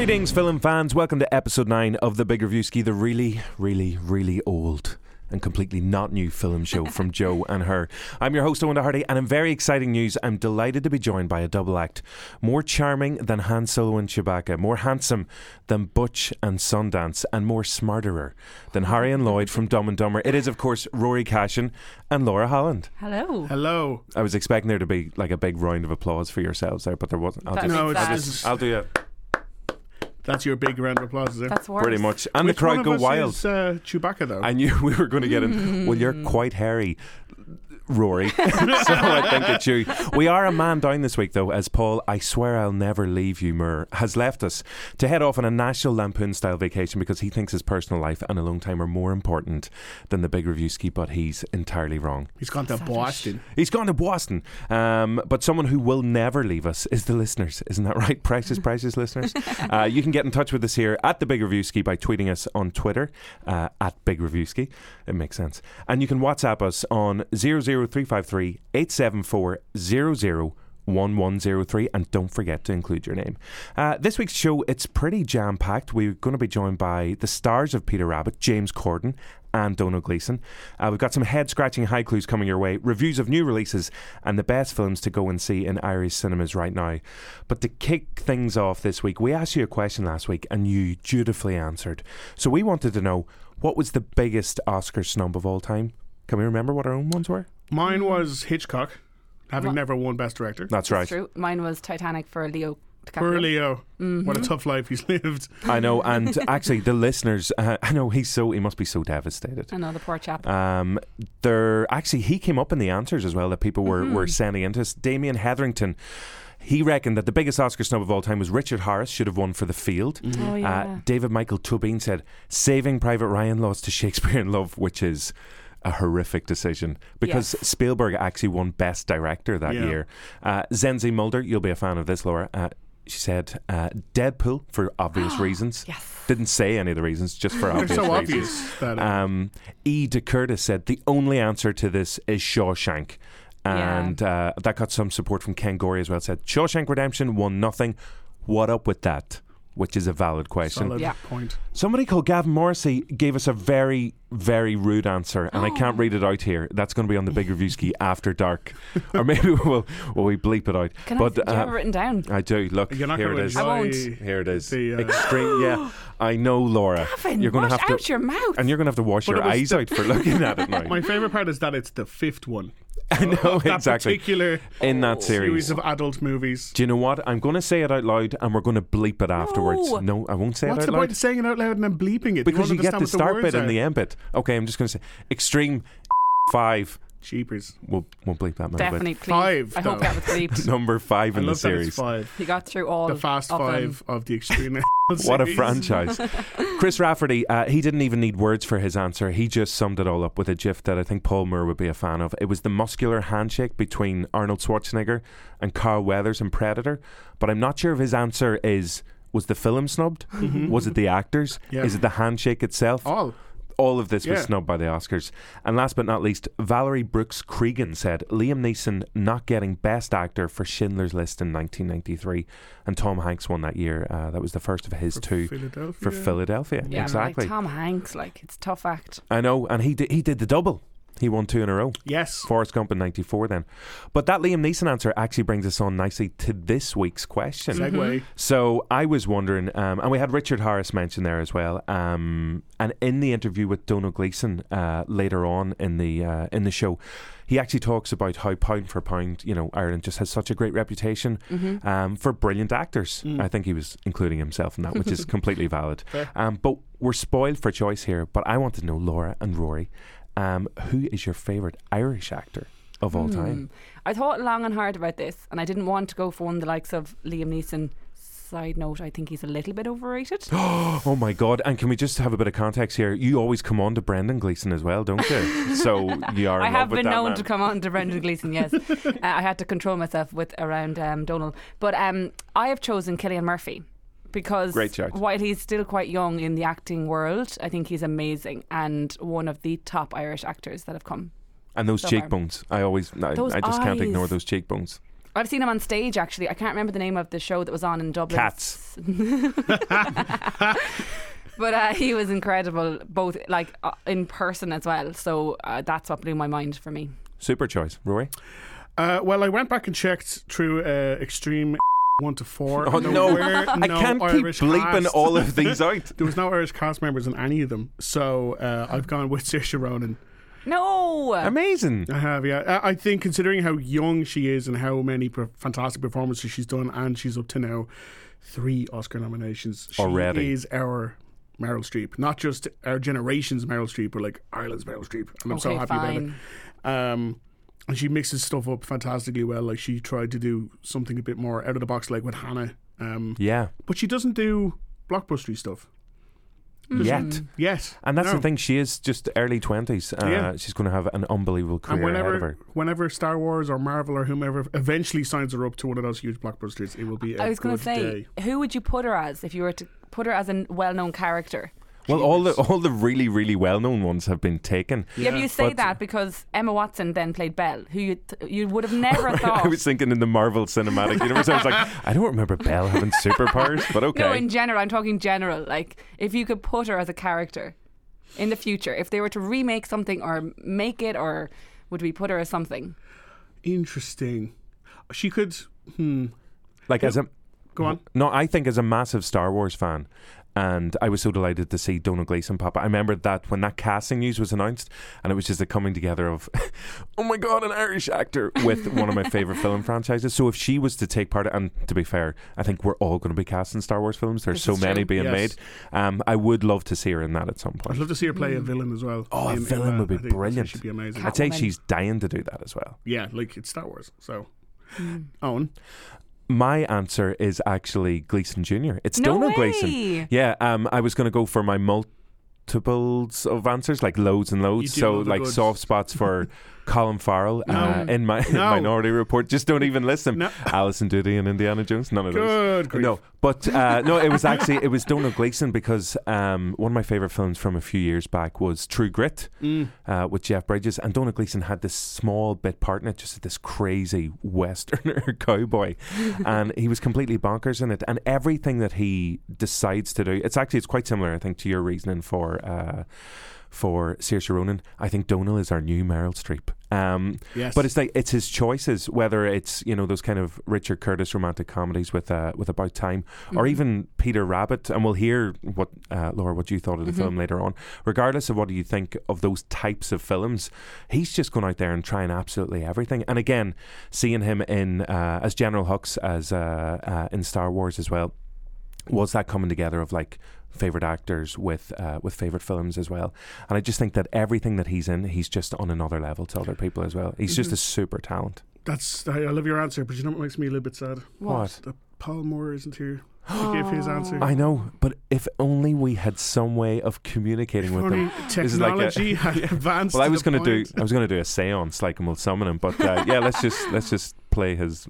Greetings, film fans. Welcome to episode 9 of The Big Reviewski, the really, really, really old and completely not new film show from Joe and her. I'm your host, Eoghan Hardy, and in very exciting news, I'm delighted to be joined by a double act more charming than Han Solo and Chewbacca, more handsome than Butch and Sundance, and more smarterer than Harry and Lloyd from Dumb and Dumber. It is, of course, Rory Cashin and Laura Holland. Hello. Hello. I was expecting there to be like a big round of applause for yourselves there, but there wasn't. I'll That just, No, makes it's that- just- I'll do it That's your big round of applause, is it? That's worse. pretty much. And Which the crowd one go us wild. Is, uh, Chewbacca though. I knew we were going to get in. Well, you're quite hairy. Rory. so I think it's you. We are a man down this week, though, as Paul, I swear I'll never leave you, Moore, has left us to head off on a National Lampoon style vacation because he thinks his personal life and alone time are more important than the Big Reviewski, but he's entirely wrong. He's gone to Boston. He's gone to Boston. Um, but someone who will never leave us is the listeners. Isn't that right? Precious, precious listeners. Uh, you can get in touch with us here at the Big Reviewski by tweeting us on Twitter uh, at Big Reviewski. It makes sense. And you can WhatsApp us on 00353 874 1103 and don't forget to include your name. Uh, this week's show, it's pretty jam packed. We're going to be joined by the stars of Peter Rabbit, James Corden and Domhnall Gleeson. Uh, we've got some head scratching Haiclues coming your way, reviews of new releases, and the best films to go and see in Irish cinemas right now. But to kick things off this week, we asked you a question last week and you dutifully answered. So we wanted to know what was the biggest Oscar snub of all time? Can we remember what our own ones were? Mine was Hitchcock, having What? never won Best Director. That's That's right. true. Mine was Titanic for Leo DiCaprio. Poor Leo. Mm-hmm. What a tough life he's lived. I know, and actually, the listeners, uh, I know he's so he must be so devastated. I know the poor chap. Um, there actually he came up in the answers as well that people were, were sending into us. Damien Hetherington. He reckoned that the biggest Oscar snub of all time was Richard Harris should have won for The Field. oh yeah. Uh, David Michael Tobin said Saving Private Ryan lost to Shakespeare in Love, which is a horrific decision because Yes. Spielberg actually won Best Director that Yeah. year. Uh, Zenzi Mulder, you'll be a fan of this, Laura. Uh, she said uh, Deadpool for obvious reasons. yes. Didn't say any of the reasons, just for They're obvious so reasons. obvious that Um, E. De Curtis said the only answer to this is Shawshank. Yeah. And uh, that got some support from Ken Gorey as well. Said Shawshank Redemption won nothing. What up with that? Which is a valid question. solid Yeah. point. Somebody called Gavin Morrissey gave us a very, very rude answer, and I can't read it out here. That's going to be on the Big Reviewski after dark, or maybe we'll will we bleep it out. Can but I, do you have uh, it written down? I do. Look, You're not here going it to is. I won't. Here it is. The, uh, Extreme. Yeah, I know, Laura. Gavin, you're going to have to, out your mouth. and you're going to have to wash But your eyes out for looking at it now. My favourite part is that it's the fifth one. I know That exactly particular in that series. series of adult movies. Do you know what? I'm going to say it out loud, and we're going to bleep it afterwards. No. No, I won't say What's it the point of saying it out loud and then bleeping it? because you, you get the understand start words bit and the end bit. Okay, I'm just going to say extreme five. Cheapers. We'll we'll bleep that. Maybe. Definitely, please. Five, I hope though. that was bleeped. Number five I in the love that it's series. five. he got through all The fast of them. five of the extreme. What a series. franchise. Chris Rafferty, uh, he didn't even need words for his answer. He just summed it all up with a gif that I think Paul Moore would be a fan of. It was the muscular handshake between Arnold Schwarzenegger and Carl Weathers in Predator. But I'm not sure if his answer is was the film snubbed? Was it the actors? Yeah. Is it the handshake itself? All. All of this was Yeah. snubbed by the Oscars. And last but not least, Valerie Brooks Cregan said Liam Neeson not getting Best Actor for Schindler's List in 1993, and Tom Hanks won that year. Uh, that was the first of his For two Philadelphia. for Philadelphia. Yeah, exactly. like Tom Hanks, like it's a tough act. I know, and he did, he did the double. He won two in a row. Yes. Forrest Gump in '94, then. But that Liam Neeson answer actually brings us on nicely to this week's question. Segway. So I was wondering, um, and we had Richard Harris mentioned there as well. Um, and in the interview with Domhnall Gleeson uh, later on in the uh, in the show, he actually talks about how pound for pound, you know, Ireland just has such a great reputation Mm-hmm. um, for brilliant actors. Mm. I think he was including himself in that, which is completely valid. Um, but we're spoiled for choice here. But I want to know, Laura and Rory, um, who is your favourite Irish actor of all time? I thought long and hard about this, and I didn't want to go for one of the likes of Liam Neeson. Side note, I think he's a little bit overrated. Oh my god! And can we just have a bit of context here? You always come on to Brendan Gleeson as well, don't you? so you are. I have been known man. to come on to Brendan Gleeson. Yes, uh, I had to control myself with around um, Domhnall, but um, I have chosen Cillian Murphy because Great shout. while he's still quite young in the acting world, I think he's amazing and one of the top Irish actors that have come. And those so far. cheekbones, I always, I, Those I just can't eyes. ignore those cheekbones. I've seen him on stage actually. I can't remember the name of the show that was on in Dublin. Cats. But uh, he was incredible, both like uh, in person as well. So uh, that's what blew my mind for me. Super choice, Rory. Uh, well, I went back and checked through uh, Extreme one to four. Oh There no, I no can't Irish keep bleeping cast. all of these out. There was no Irish cast members in any of them, so uh, I've gone with Saoirse Ronan. No, Amazing. I have, yeah. I I think considering how young she is and how many pro- fantastic performances she's done, and she's up to now three Oscar nominations. She Already. is our Meryl Streep, not just our generation's Meryl Streep, but like Ireland's Meryl Streep, and I'm so Okay, happy about it. Um, and she mixes stuff up fantastically well. Like she tried to do something a bit more out of the box, like with Hannah. Um, Yeah. but she doesn't do blockbustery stuff Yet. yet. And that's No. the thing. She is just early twenties. Uh, Yeah. She's going to have an unbelievable And career ahead of whenever, her. whenever Star Wars or Marvel or whomever eventually signs her up to one of those huge blockbusters, it will be a I was going going to say, who would you put her as if you were to put her as a well-known character? Well, all the all the really really well known ones have been taken. Yeah, but you say But- that because Emma Watson then played Belle, who you you would have never thought. I was thinking in the Marvel Cinematic Universe. I was like, I don't remember Belle having superpowers, but okay. No, in general, I'm talking general. Like, if you could put her as a character in the future, if they were to remake something or make it, or would we put her as something? Interesting. She could. Hmm. like as a Go on. no, I think as a massive Star Wars fan. And I was so delighted to see Domhnall Gleeson pop. up. I remember that when that casting news was announced, and it was just a coming together of, oh my god, an Irish actor with one of my favorite film franchises. So if she was to take part, and to be fair, I think we're all going to be casting Star Wars films. There's This so many true. being Yes. made. Um, I would love to see her in that at some point. I'd love to see her play a villain as well. Oh, a in- in villain would be I think brilliant. She'd be amazing. I'd say she's dying to do that as well. Yeah, like it's Star Wars. So, Eoghan. My answer is actually Gleeson Jr. It's No Domhnall way. Gleeson. Yeah, um, I was going to go for my multiples of answers, like loads and loads. So, like goods. soft spots for Colin Farrell uh, in my No. Minority Report. Just don't even listen. No. Alison Doody and Indiana Jones. None of those. Grief. No, but uh, no, it was actually it was Domhnall Gleeson because um, one of my favorite films from a few years back was True Grit Mm. uh, with Jeff Bridges, and Domhnall Gleeson had this small bit part in it, just this crazy westerner cowboy, and he was completely bonkers in it. And everything that he decides to do, it's actually it's quite similar, I think, to your reasoning for. Uh, for Saoirse Ronan, I think Domhnall is our new Meryl Streep. Um, Yes. but it's like it's his choices, whether it's you know those kind of Richard Curtis romantic comedies with uh, with About Time, or even Peter Rabbit, and we'll hear what uh, Laura what you thought of the film later on. Regardless of what you think of those types of films, he's just going out there and trying absolutely everything. And again, seeing him in uh, as General Hux as uh, uh, in Star Wars as well was that coming together of like favorite actors with uh, with favorite films as well. And I just think that everything that he's in he's just on another level to other people as well. He's just a super talent. That's. I, love your answer, but you know what makes me a little bit sad? what? That Paul Moore isn't here give his answer. I know but if only we had some way of communicating with Only him This is like a- technology had advanced. well I to was the going to do. I was going to do a séance like and we'll summon him but uh, yeah let's just let's just play his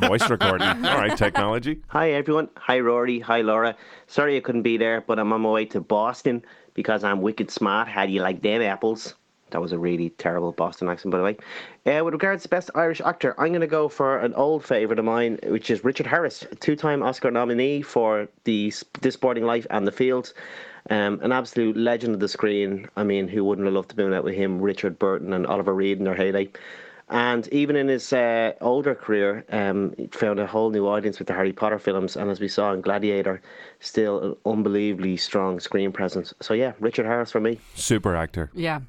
voice recording all right technology Hi everyone. Hi Rory. Hi Laura. Sorry I couldn't be there, but I'm on my way to Boston because I'm wicked smart. How do you like them apples? That was a really terrible Boston accent, by the way. Uh, with regards to Best Irish Actor, I'm going to go for an old favourite of mine, which is Richard Harris, two-time Oscar nominee for the This Sporting Life and The Fields. Um, an absolute legend of the screen. I mean, who wouldn't have loved to been out with him, Richard Burton and Oliver Reed in their heyday? And even in his uh, older career, um, he found a whole new audience with the Harry Potter films. And as we saw in Gladiator, still an unbelievably strong screen presence. So yeah, Richard Harris for me. super actor Yeah.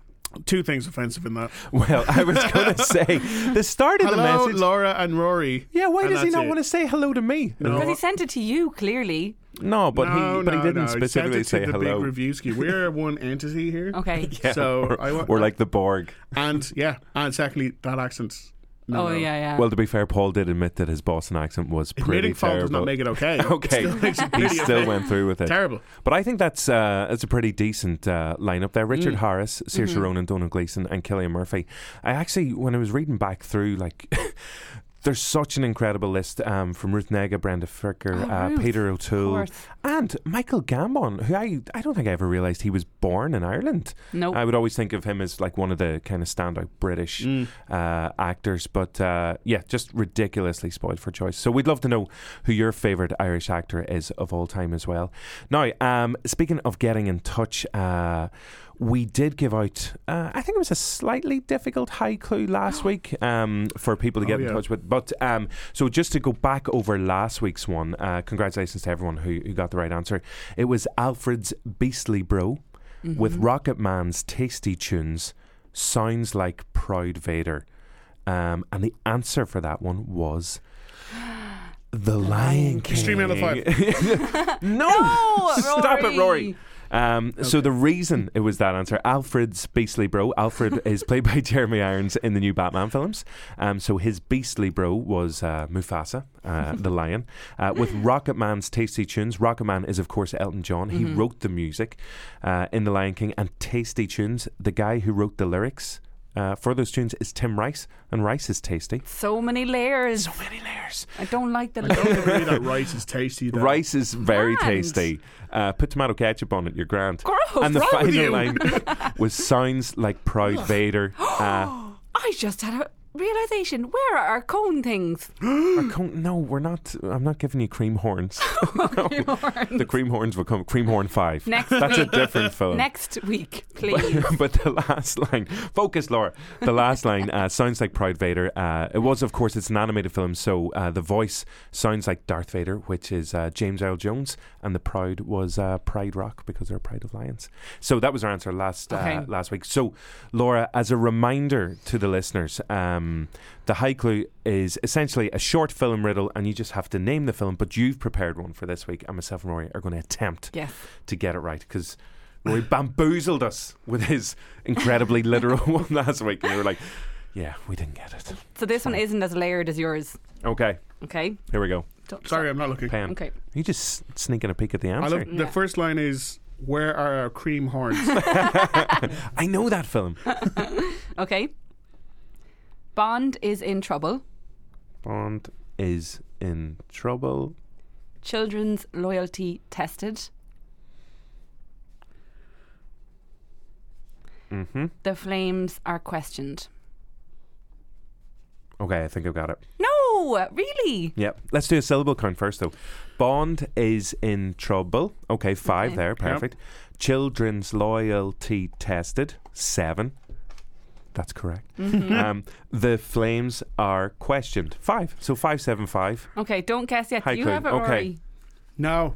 Two things offensive in that. well I was going to say the start of the Hello, message Laura and Rory. yeah why And does he not it. want to say hello to me No. Because he sent it to you, clearly. No, but no, he but no, he didn't no. specifically sent it say the hello. Big Reviewski. We're one entity here. Okay. Yeah, So, or, I wa- or like the Borg. And yeah, and secondly, that accent. No, oh, no. yeah, yeah. Well, to be fair, Paul did admit that his Boston accent was pretty Admitting terrible. does not make it okay. okay, It still he still okay. went through with it. Terrible. But I think that's uh, that's a pretty decent uh, lineup there. Mm. Richard Harris, Saoirse Mm-hmm. Ronan, Domhnall Gleeson, and Cillian Murphy. I actually, when I was reading back through like There's such an incredible list um, from Ruth Negga, Brenda Fricker, Oh, uh, Ruth, Peter O'Toole, and Michael Gambon, who I, I don't think I ever realised he was born in Ireland. No. I would always think of him as like one of the kind of standout British Mm. uh, actors, but uh, yeah, just ridiculously spoiled for choice. So we'd love to know who your favourite Irish actor is of all time as well. Now, um, speaking of getting in touch, uh, we did give out, uh, I think it was a slightly difficult Haiclue last week um, for people to Oh, get in touch with. But um, so just to go back over last week's one, uh, congratulations to everyone who, who got the right answer. It was Alfred's Beastly Bro with Mm-hmm. Rocket Man's tasty tunes. Sounds like Proud Vader. Um, and the answer for that one was The Lion King. Extreme out of five. no! No, Stop it, Rory. Um, So the reason it was that answer, Alfred's beastly bro. Alfred is played by Jeremy Irons in the new Batman films. Um, so his beastly bro was uh, Mufasa, uh, the lion, uh, with Rocket Man's tasty tunes. Rocket Man is of course Elton John. He Mhm. wrote the music uh, in The Lion King, and tasty tunes. The guy who wrote the lyrics. Uh, for those tunes is Tim Rice, and Rice is tasty. So many layers. So many layers. I don't like the I don't layers. agree that rice is tasty. Though. Rice is very Grand. tasty. Uh, put tomato ketchup on it, you're grand. Gross. and the final line was sounds like Proud Vader. Uh, I just had a realization. Where are our cone things? our no, we're not. I'm not giving you cream horns. No. The cream horns will come. Cream horn five. Next That's a week. different film. Next week, please. but the last line, focus, Laura. The last line uh, sounds like Proud Vader. Uh, it was, of course, it's an animated film, so uh, the voice sounds like Darth Vader, which is uh, James Earl Jones, and the Proud was uh, Pride Rock because they're Pride of Lions. So that was our answer last uh, Okay. last week. So, Laura, as a reminder to the listeners, um, Um, the Haiclue is essentially a short film riddle, and you just have to name the film. But you've prepared one for this week, and myself and Rory are going to attempt yes. to get it right because Roy bamboozled us with his incredibly literal one last week, and we were like, "Yeah, we didn't get it." So this one isn't as layered as yours. Okay, Okay. here we go. Don't- Sorry, I'm not looking. Pen. Okay. You just sneaking a peek at the I answer. love, Yeah. the first line is "Where are our cream horns?" I know that film. Okay. Bond is in trouble. Bond is in trouble. Children's loyalty tested. hmm The flames are questioned. Okay, I think I've got it. No, really? Yep. Let's do a syllable count first, though. Bond is in trouble. Okay, five Okay. there. Perfect. Children's loyalty tested. Seven. That's correct. Mm-hmm. Um, the flames are questioned. Five. So five, seven, five. Okay, don't guess yet. High Do you clue. have it, Okay. Rory? no,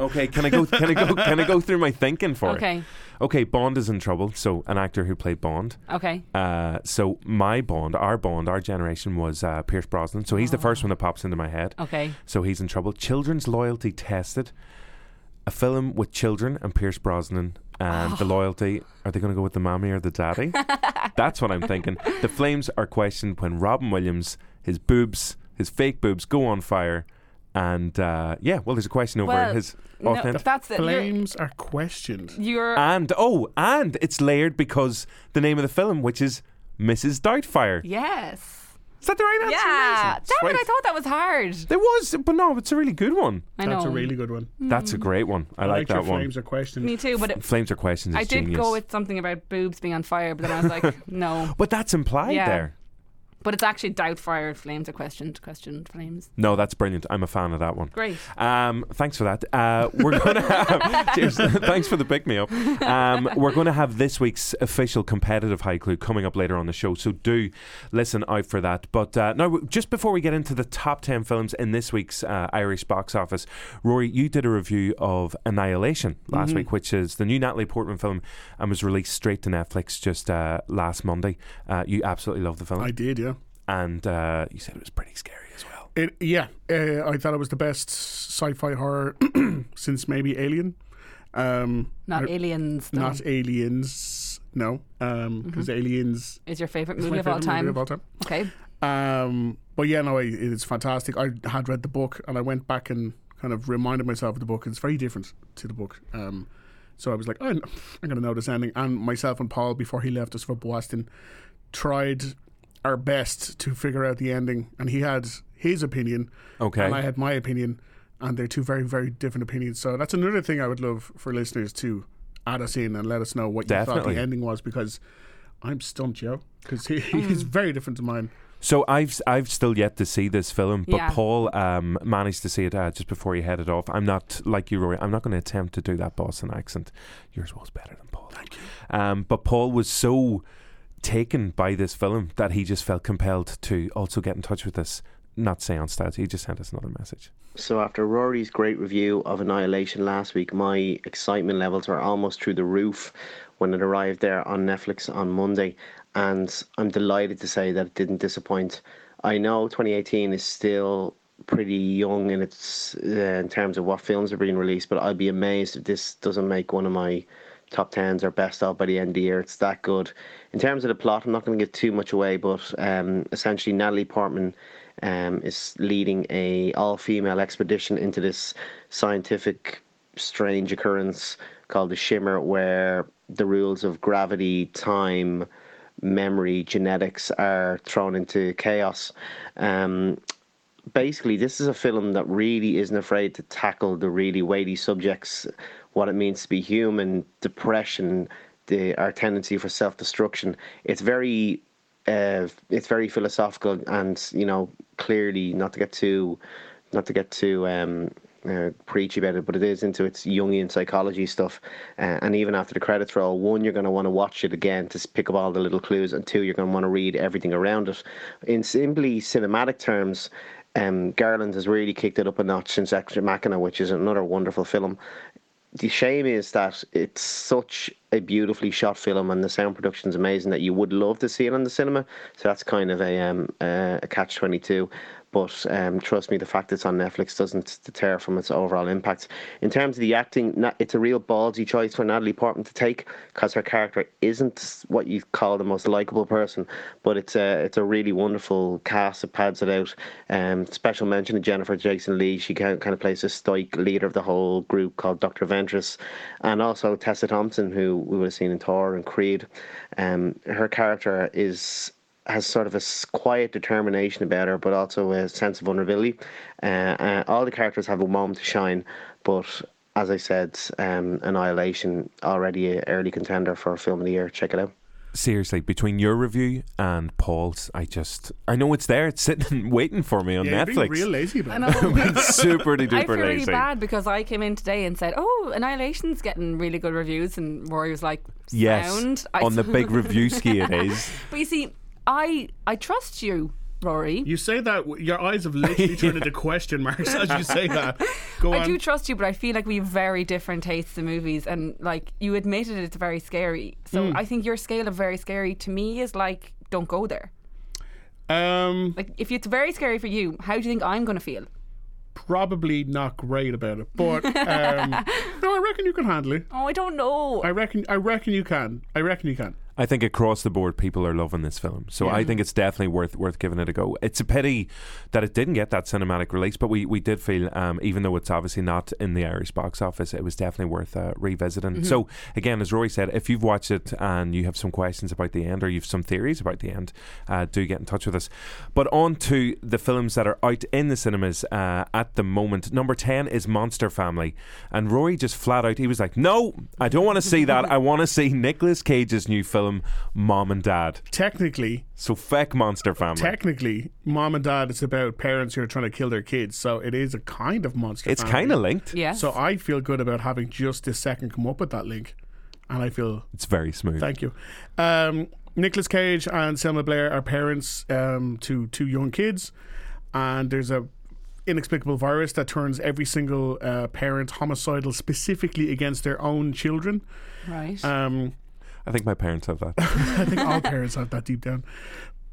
Okay. Can I go? Can I go? Can I go through my thinking for it? Okay. Okay. Bond is in trouble. So an actor who played Bond. Okay. Uh, so my Bond, our Bond, our generation was uh, Pierce Brosnan. So he's the first one that pops into my head. Okay. So he's in trouble. Children's loyalty tested. A film with children and Pierce Brosnan and the loyalty. Are they going to go with the mommy or the daddy? That's what I'm thinking. The flames are questioned when Robin Williams, his boobs, his fake boobs, go on fire. And uh, yeah, well, there's a question over Well, his No, authentic. that's it. You're, flames are questioned. you're and oh, and it's layered because the name of the film, which is Mrs. Doubtfire. yes. Is that the right answer? Yeah. Amazing. Damn it! I thought that was hard. There was, but no, it's a really good one. I know. That's a really good one. That's a mm. great one. I, like your that one. Flames are questions. Me too, but it, Flames are questions. I is did genius. go with something about boobs being on fire, but then I was like, no. But that's implied Yeah. there. But it's actually doubt fire flames or questioned, questioned flames. No, that's brilliant. I'm a fan of that one. Great. Um, thanks for that. Uh, we're going to have. cheers. thanks for the pick me up. Um, we're going to have this week's official competitive Haiclue coming up later on the show, so do listen out for that. But uh, now, just before we get into the top 10 films in this week's uh, Irish box office, Rory, you did a review of Annihilation last Mhm. week, which is the new Natalie Portman film and was released straight to Netflix just uh, last Monday. Uh, you absolutely love the film, I did, yeah. And uh, you said it was pretty scary as well. It, yeah, uh, I thought it was the best sci-fi horror since maybe Alien. Um, Not I- aliens. Though. not Aliens. No, because Aliens is your favorite movie my of all time. movie of all time. Okay. Um, but yeah, no, it- it's fantastic. I had read the book and I went back and kind of reminded myself of the book. It's very different to the book. Um, so I was like, oh, I'm going to know this ending. And myself and Paul, before he left us for Boston, tried our best to figure out the ending, and he had his opinion, Okay. and I had my opinion, and they're two very, very different opinions. So that's another thing I would love for listeners to add us in and let us know what you thought the ending was, because I'm stumped, Joe, because he, he's very different to mine. So I've I've still yet to see this film, but Yeah. Paul um, managed to see it uh, just before he headed off. I'm not like you, Rory. I'm not going to attempt to do that Boston accent. Yours was better than Paul. Thank you. Um, but Paul was so taken by this film that he just felt compelled to also get in touch with us. Not seance stats, He just sent us another message. So after Rory's great review of Annihilation last week, my excitement levels were almost through the roof when it arrived there on Netflix on Monday, and I'm delighted to say that it didn't disappoint. I know 2018 is still pretty young in its uh, in terms of what films are being released, but I'd be amazed if this doesn't make one of my top tens or best of by the end of the year. It's that good. In terms of the plot, I'm not going to give too much away, but um, essentially Natalie Portman um, is leading a all-female expedition into this scientific strange occurrence called the Shimmer, where the rules of gravity, time, memory, genetics are thrown into chaos. Um, basically, this is a film that really isn't afraid to tackle the really weighty subjects, what it means to be human, depression, the our tendency for self destruction. It's very, uh, it's very philosophical, and you know, clearly not to get too, not to get too. Um, uh, preachy about it, but it is into its Jungian psychology stuff. Uh, and even after the credits roll, one, you're going to want to watch it again to pick up all the little clues, and two, you're going to want to read everything around it. In simply cinematic terms, um, Garland has really kicked it up a notch since Ex Machina, which is another wonderful film. The shame is that it's such a beautifully shot film, and the sound production is amazing that you would love to see it on the cinema. So that's kind of a um, uh, a catch twenty two. But um, trust me, the fact it's on Netflix doesn't deter from its overall impact. In terms of the acting, it's a real ballsy choice for Natalie Portman to take because her character isn't what you call the most likable person, but it's a it's a really wonderful cast that pads it out. Um, special mention to Jennifer Jason Leigh. She kind of plays a stoic leader of the whole group called Doctor Ventress, and also Tessa Thompson, who we would have seen in Thor and Creed. Um, her character is has sort of a quiet determination about her, but also a sense of vulnerability. Uh, uh, all the characters have a moment to shine, but as I said, um, Annihilation already an early contender for film of the year. Check it out. Seriously, between your review and Paul's, I just I know it's there. It's sitting waiting for me on Yeah, you're being Netflix. real lazy I about it. know. Super I feel really lazy. bad because I came in today and said, "Oh, Annihilation's getting really good reviews," and Rory was like, Yes, I on the big review ski it is. But you see, I I trust you, Rory. You say that your eyes have literally turned into question marks as you say that. Go I on. do trust you, but I feel like we have very different tastes in movies, and like you admitted, it's very scary. So Hmm. I think your scale of very scary to me is like, don't go there. um, Like if it's very scary for you, how do you think I'm going to feel? probably not great about it, but um, no, I reckon you can handle it. Oh, I don't know. I reckon. I reckon you can. I reckon you can. I think across the board, people are loving this film. So I think it's definitely worth worth giving it a go. It's a pity that it didn't get that cinematic release, but we, we did feel, um, even though it's obviously not in the Irish box office, it was definitely worth uh, revisiting. So again, as Rory said, if you've watched it and you have some questions about the end or you've some theories about the end, uh, do get in touch with us. But on to the films that are out in the cinemas uh, at the moment. Number ten is Monster Family, and Rory just flat out he was like, "No, I don't want to see that. I want to see Nicolas Cage's new film, Mom and Dad." Technically, So feck Monster Family. technically, mom and dad is about parents who are trying to kill their kids. So it is a kind of monster. it's family. kind of linked. yeah. So I feel good about having just this second come up with that link, and I feel It's very smooth. Thank you. Um, Nicolas Cage and Selma Blair are parents um, to two young kids, and there's a inexplicable virus that turns every single uh, parent homicidal, specifically against their own children. right. Um, I think my parents have that. I think all parents have that deep down.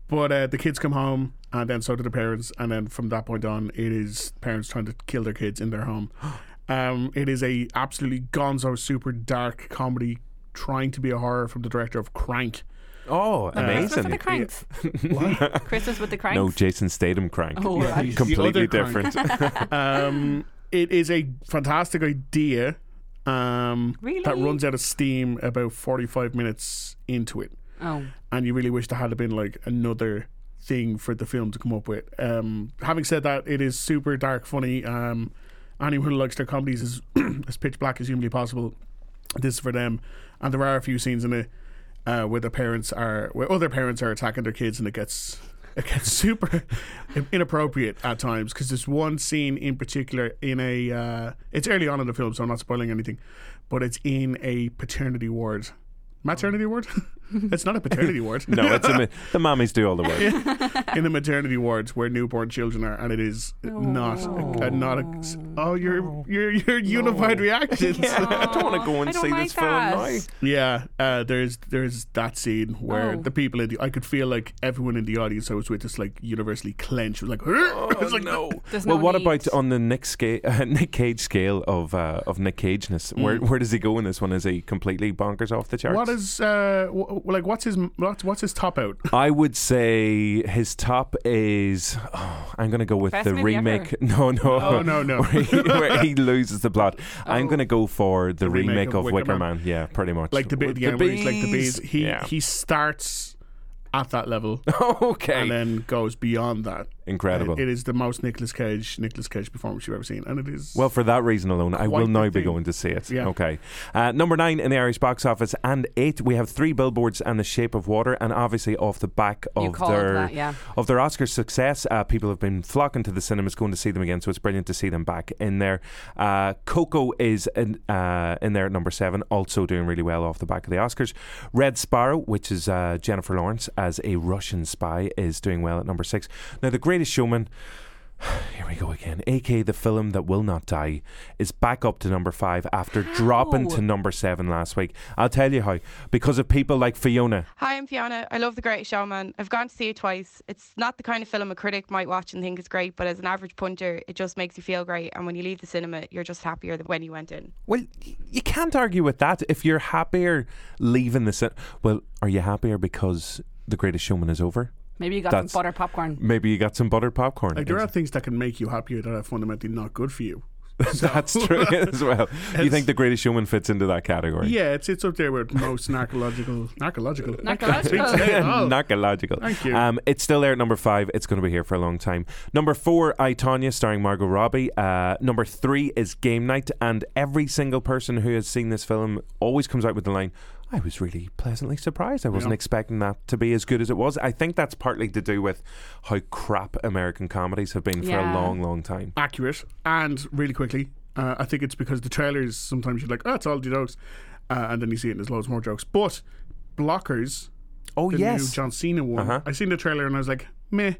But uh, the kids come home, and then so do the parents, and then from that point on, it is parents trying to kill their kids in their home. Um, it is a absolutely gonzo, super dark comedy, trying to be a horror from the director of Crank. Oh, Christmas with the amazing. Kranks. What? Christmas with the Kranks. No, Jason Statham crank. Oh, right. Completely different. um, it is a fantastic idea um, Really? that runs out of steam about 45 minutes into it. Oh, And you really wish there had been like another thing for the film to come up with. Um, having said that, it is super dark, funny. Um, anyone who likes their comedies is as pitch black as humanly possible. This is for them, and there are a few scenes in it uh, where the parents are, where other parents are attacking their kids, and it gets it gets super inappropriate at times because there's one scene in particular in a uh, it's early on in the film, so I'm not spoiling anything, but it's in a paternity ward. Maternity ward? it's not a paternity ward. No, it's a, ma- the mommies do all the work. in the maternity wards where newborn children are, and it is not a, a- not a. Oh, your your your unified reactions. I don't want to go and I don't see like this film that. now. Yeah, uh, there's there's that scene where Oh. the people in the I could feel like everyone in the audience I was with just like universally clenched, was like, it's like no. There's well, no what need. about on the Nick, Sca- uh, Nick Cage scale of uh, of Nick Cageness? Where Mm. where does he go in this one? Is he completely bonkers off the charts? What is uh w- like what's his what's, what's his top out? I would say his top is. Oh, I'm going to go with Best the movie remake. ever. No, no, Oh no no. where, he, where he loses the plot. I'm Oh. going to go for the, remake, of, Wicker, Man. Man. Yeah, pretty much. like the bit With yeah, where like the bees. He yeah. he starts at that level okay. and then goes beyond that. Incredible. It is the most Nicolas Cage Nicolas Cage performance you've ever seen, and it is Well, for that reason alone, I will the now be going to see it. Yeah. Okay. Uh, number nine in the Irish box office, and eight we have three billboards and The Shape of Water, and obviously off the back of their that, yeah. of their Oscar success, uh, people have been flocking to the cinemas, going to see them again. So it's brilliant to see them back in there. Uh, Coco is in, uh, in there at number seven, also doing really well off the back of the Oscars. Red Sparrow, which is uh, Jennifer Lawrence as a Russian spy, is doing well at number six. Now, The Greatest Showman. Here we go again. AK, the film that will not die, is back up to number five after dropping to number seven last week. I'll tell you how. Because of people like Fiona. Hi, I'm Fiona. I love The Great Showman. I've gone to see it twice. It's not the kind of film a critic might watch and think is great, but as an average punter, it just makes you feel great. And when you leave the cinema, you're just happier than when you went in. Well, you can't argue with that. If you're happier leaving the cinema, well, are you happier because The Greatest Showman is over? Maybe you got That's- some butter popcorn. Maybe you got some buttered popcorn. like there are things that can make you happier that are fundamentally not good for you. That's true as well. You think The Greatest Showman fits into that category? Yeah, it's it's up there with most narcological narcological Narcological. Narcological. Thank you. Um, it's still there at number five. It's going to be here for a long time. Number four, I Tonya, starring Margot Robbie. Uh, number three is Game Night, and every single person who has seen this film always comes out with the line. I was really pleasantly surprised. I wasn't Yeah. expecting that to be as good as it was. I think that's partly to do with how crap American comedies have been for a long, long time. accurate and really quickly. Uh, I think it's because the trailers sometimes you're like, oh, it's all the jokes, uh, and then you see it and there's loads more jokes. But Blockers, Oh the new yes, John Cena one, Uh-huh. I seen the trailer and I was like, meh.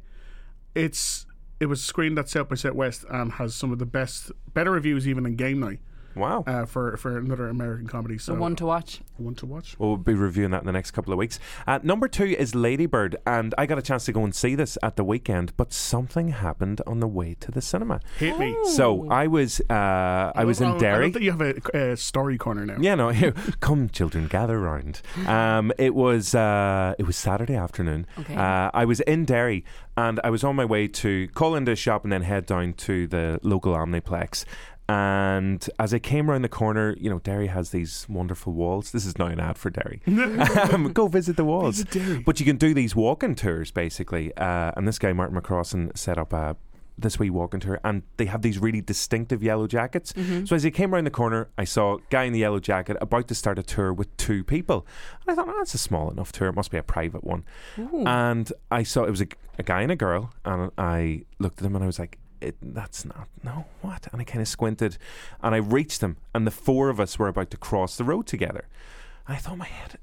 It's it was screened at South by Southwest and has some of the best, better reviews even than Game Night wow. uh, for for another American comedy. So one to watch. one to watch. We'll be reviewing that in the next couple of weeks. Uh, number two is Ladybird, and I got a chance to go and see this at the weekend, but something happened on the way to the cinema. Hit me. So I was uh, I was Oh, in I Derry. love that you have a, a story corner now. Yeah, no. Here, come, children, gather round. Um, it was uh, it was Saturday afternoon. Okay. Uh, I was in Derry, and I was on my way to call into a shop and then head down to the local Omniplex. And as I came around the corner, you know, Derry has these wonderful walls. This is now an ad for Derry. um, go visit the walls. Visit Derry. But you can do these walking tours basically. Uh, and this guy, Martin McCrossan, set up a this wee walking tour, and they have these really distinctive yellow jackets. So as I came around the corner, I saw a guy in the yellow jacket about to start a tour with two people. And I thought, oh, that's a small enough tour. It must be a private one. And I saw it was a, a guy and a girl, and I looked at them and I was like, it, that's not no what and I kind of squinted and I reached them and the four of us were about to cross the road together I thought my head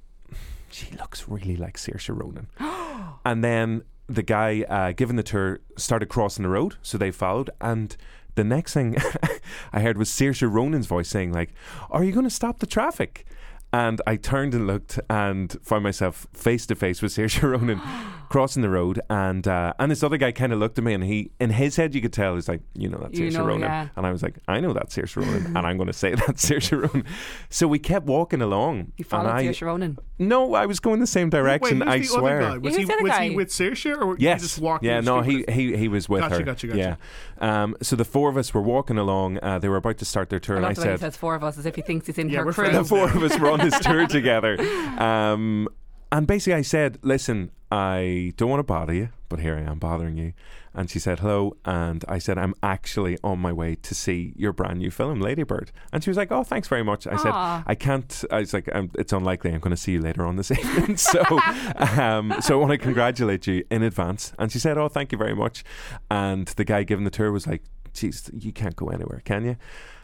she looks really like Saoirse Ronan and then the guy uh, giving the tour started crossing the road, so they followed. And the next thing I heard was Saoirse Ronan's voice saying, "Like, are you going to stop the traffic?" And I turned and looked and found myself face to face with Saoirse Ronan crossing the road. And uh, and this other guy kind of looked at me and he, in his head, you could tell, he's like, you know, that's You Saoirse know, Ronan. yeah. And I was like, I know that's Saoirse Ronan. and I'm going to say that's Saoirse Ronan. So we kept walking along. You followed and I, Saoirse Ronan. No, I was going the same direction, Wait, I who's the swear. other guy? Was, Who's he, the other was guy? he with Saoirse or Yes. he just walking? yeah, the no, street he, with- he he was with Gotcha, her. gotcha, gotcha. Yeah. Um, so the four of us were walking along. Uh, they were about to start their tour, I and I love the way he said, says four of us as if he thinks he's in Yeah, her we're crew. friends. the four of us were on this tour together. Um, and basically, I said, "Listen, I don't want to bother you, but here I am bothering you. And she said hello, and I said I'm actually on my way to see your brand new film, Ladybird. And she was like, "Oh, thanks very much." I said. "I can't." I was like, "It's unlikely I'm going to see you later on this evening." so, um, so I want to congratulate you in advance. And she said, "Oh, thank you very much." And the guy giving the tour was like, "Geez, you can't go anywhere, can you?"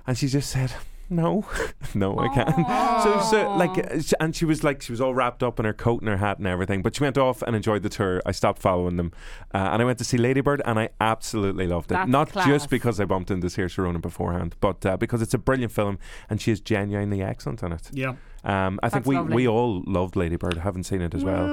And she just said. No, no, I can't. So, so, like, uh, sh- and she was like, she was all wrapped up in her coat and her hat and everything. But she went off and enjoyed the tour. I stopped following them, uh, and I went to see Ladybird, and I absolutely loved it. That's Not class. just because I bumped into Saoirse Ronan beforehand, but uh, because it's a brilliant film, and she is genuinely excellent in it. Yeah. Um, I think we, lovely. we all loved Ladybird. I haven't seen it as well.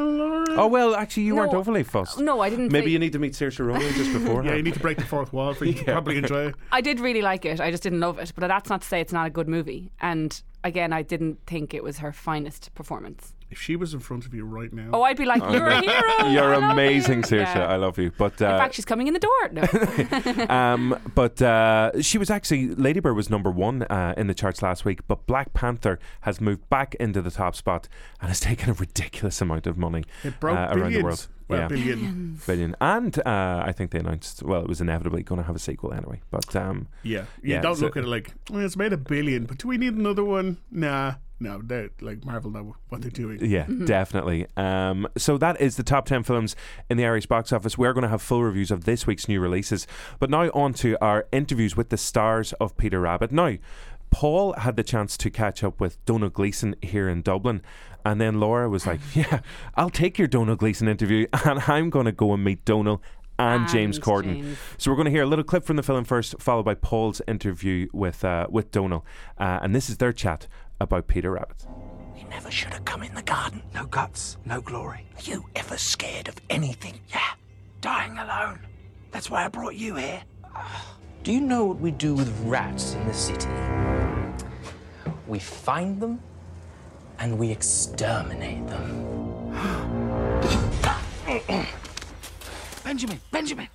Oh well, actually, you weren't overly fussed. No, I didn't. Maybe think- you need to meet Saoirse Ronan just before. Yeah, you need to break the fourth wall for you to probably enjoy it. I did really like it. I just didn't love it. But that's not to say it's not a good movie. And again, I didn't think it was her finest performance. If she was in front of you right now, Oh, I'd be like, you're a hero. You're I amazing, you." Saoirse. Yeah. I love you. But In uh, fact, she's coming in the door. No. um, but uh, she was actually Ladybird was number one uh, in the charts last week. But Black Panther has moved back into the top spot and has taken a ridiculous amount of money it broke uh, billions. around the world. Well, yeah, billion. billion. And uh, I think they announced well, it was inevitably going to have a sequel anyway. But um, Yeah, you Yeah, don't so- look at it like well, it's made a billion, but do we need another one? Nah, no. They like Marvel know what they're doing. Yeah, definitely. Um, so that is the top 10 films in the Irish box office. We're going to have full reviews of this week's new releases. But now on to our interviews with the stars of Peter Rabbit. Now, Paul had the chance to catch up with Domhnall Gleeson here in Dublin. And then Laura was like, Yeah, I'll take your Domhnall Gleeson interview and I'm going to go and meet Domhnall and, James Corden. James. So we're going to hear a little clip from the film first, followed by Paul's interview with uh, with Domhnall. Uh, and this is their chat about Peter Rabbit. You never should have come in the garden. No guts, no glory. Are you ever scared of anything? Yeah, dying alone. That's why I brought you here. Do you know what we do with rats in the city? We find them and we exterminate them. Benjamin, Benjamin!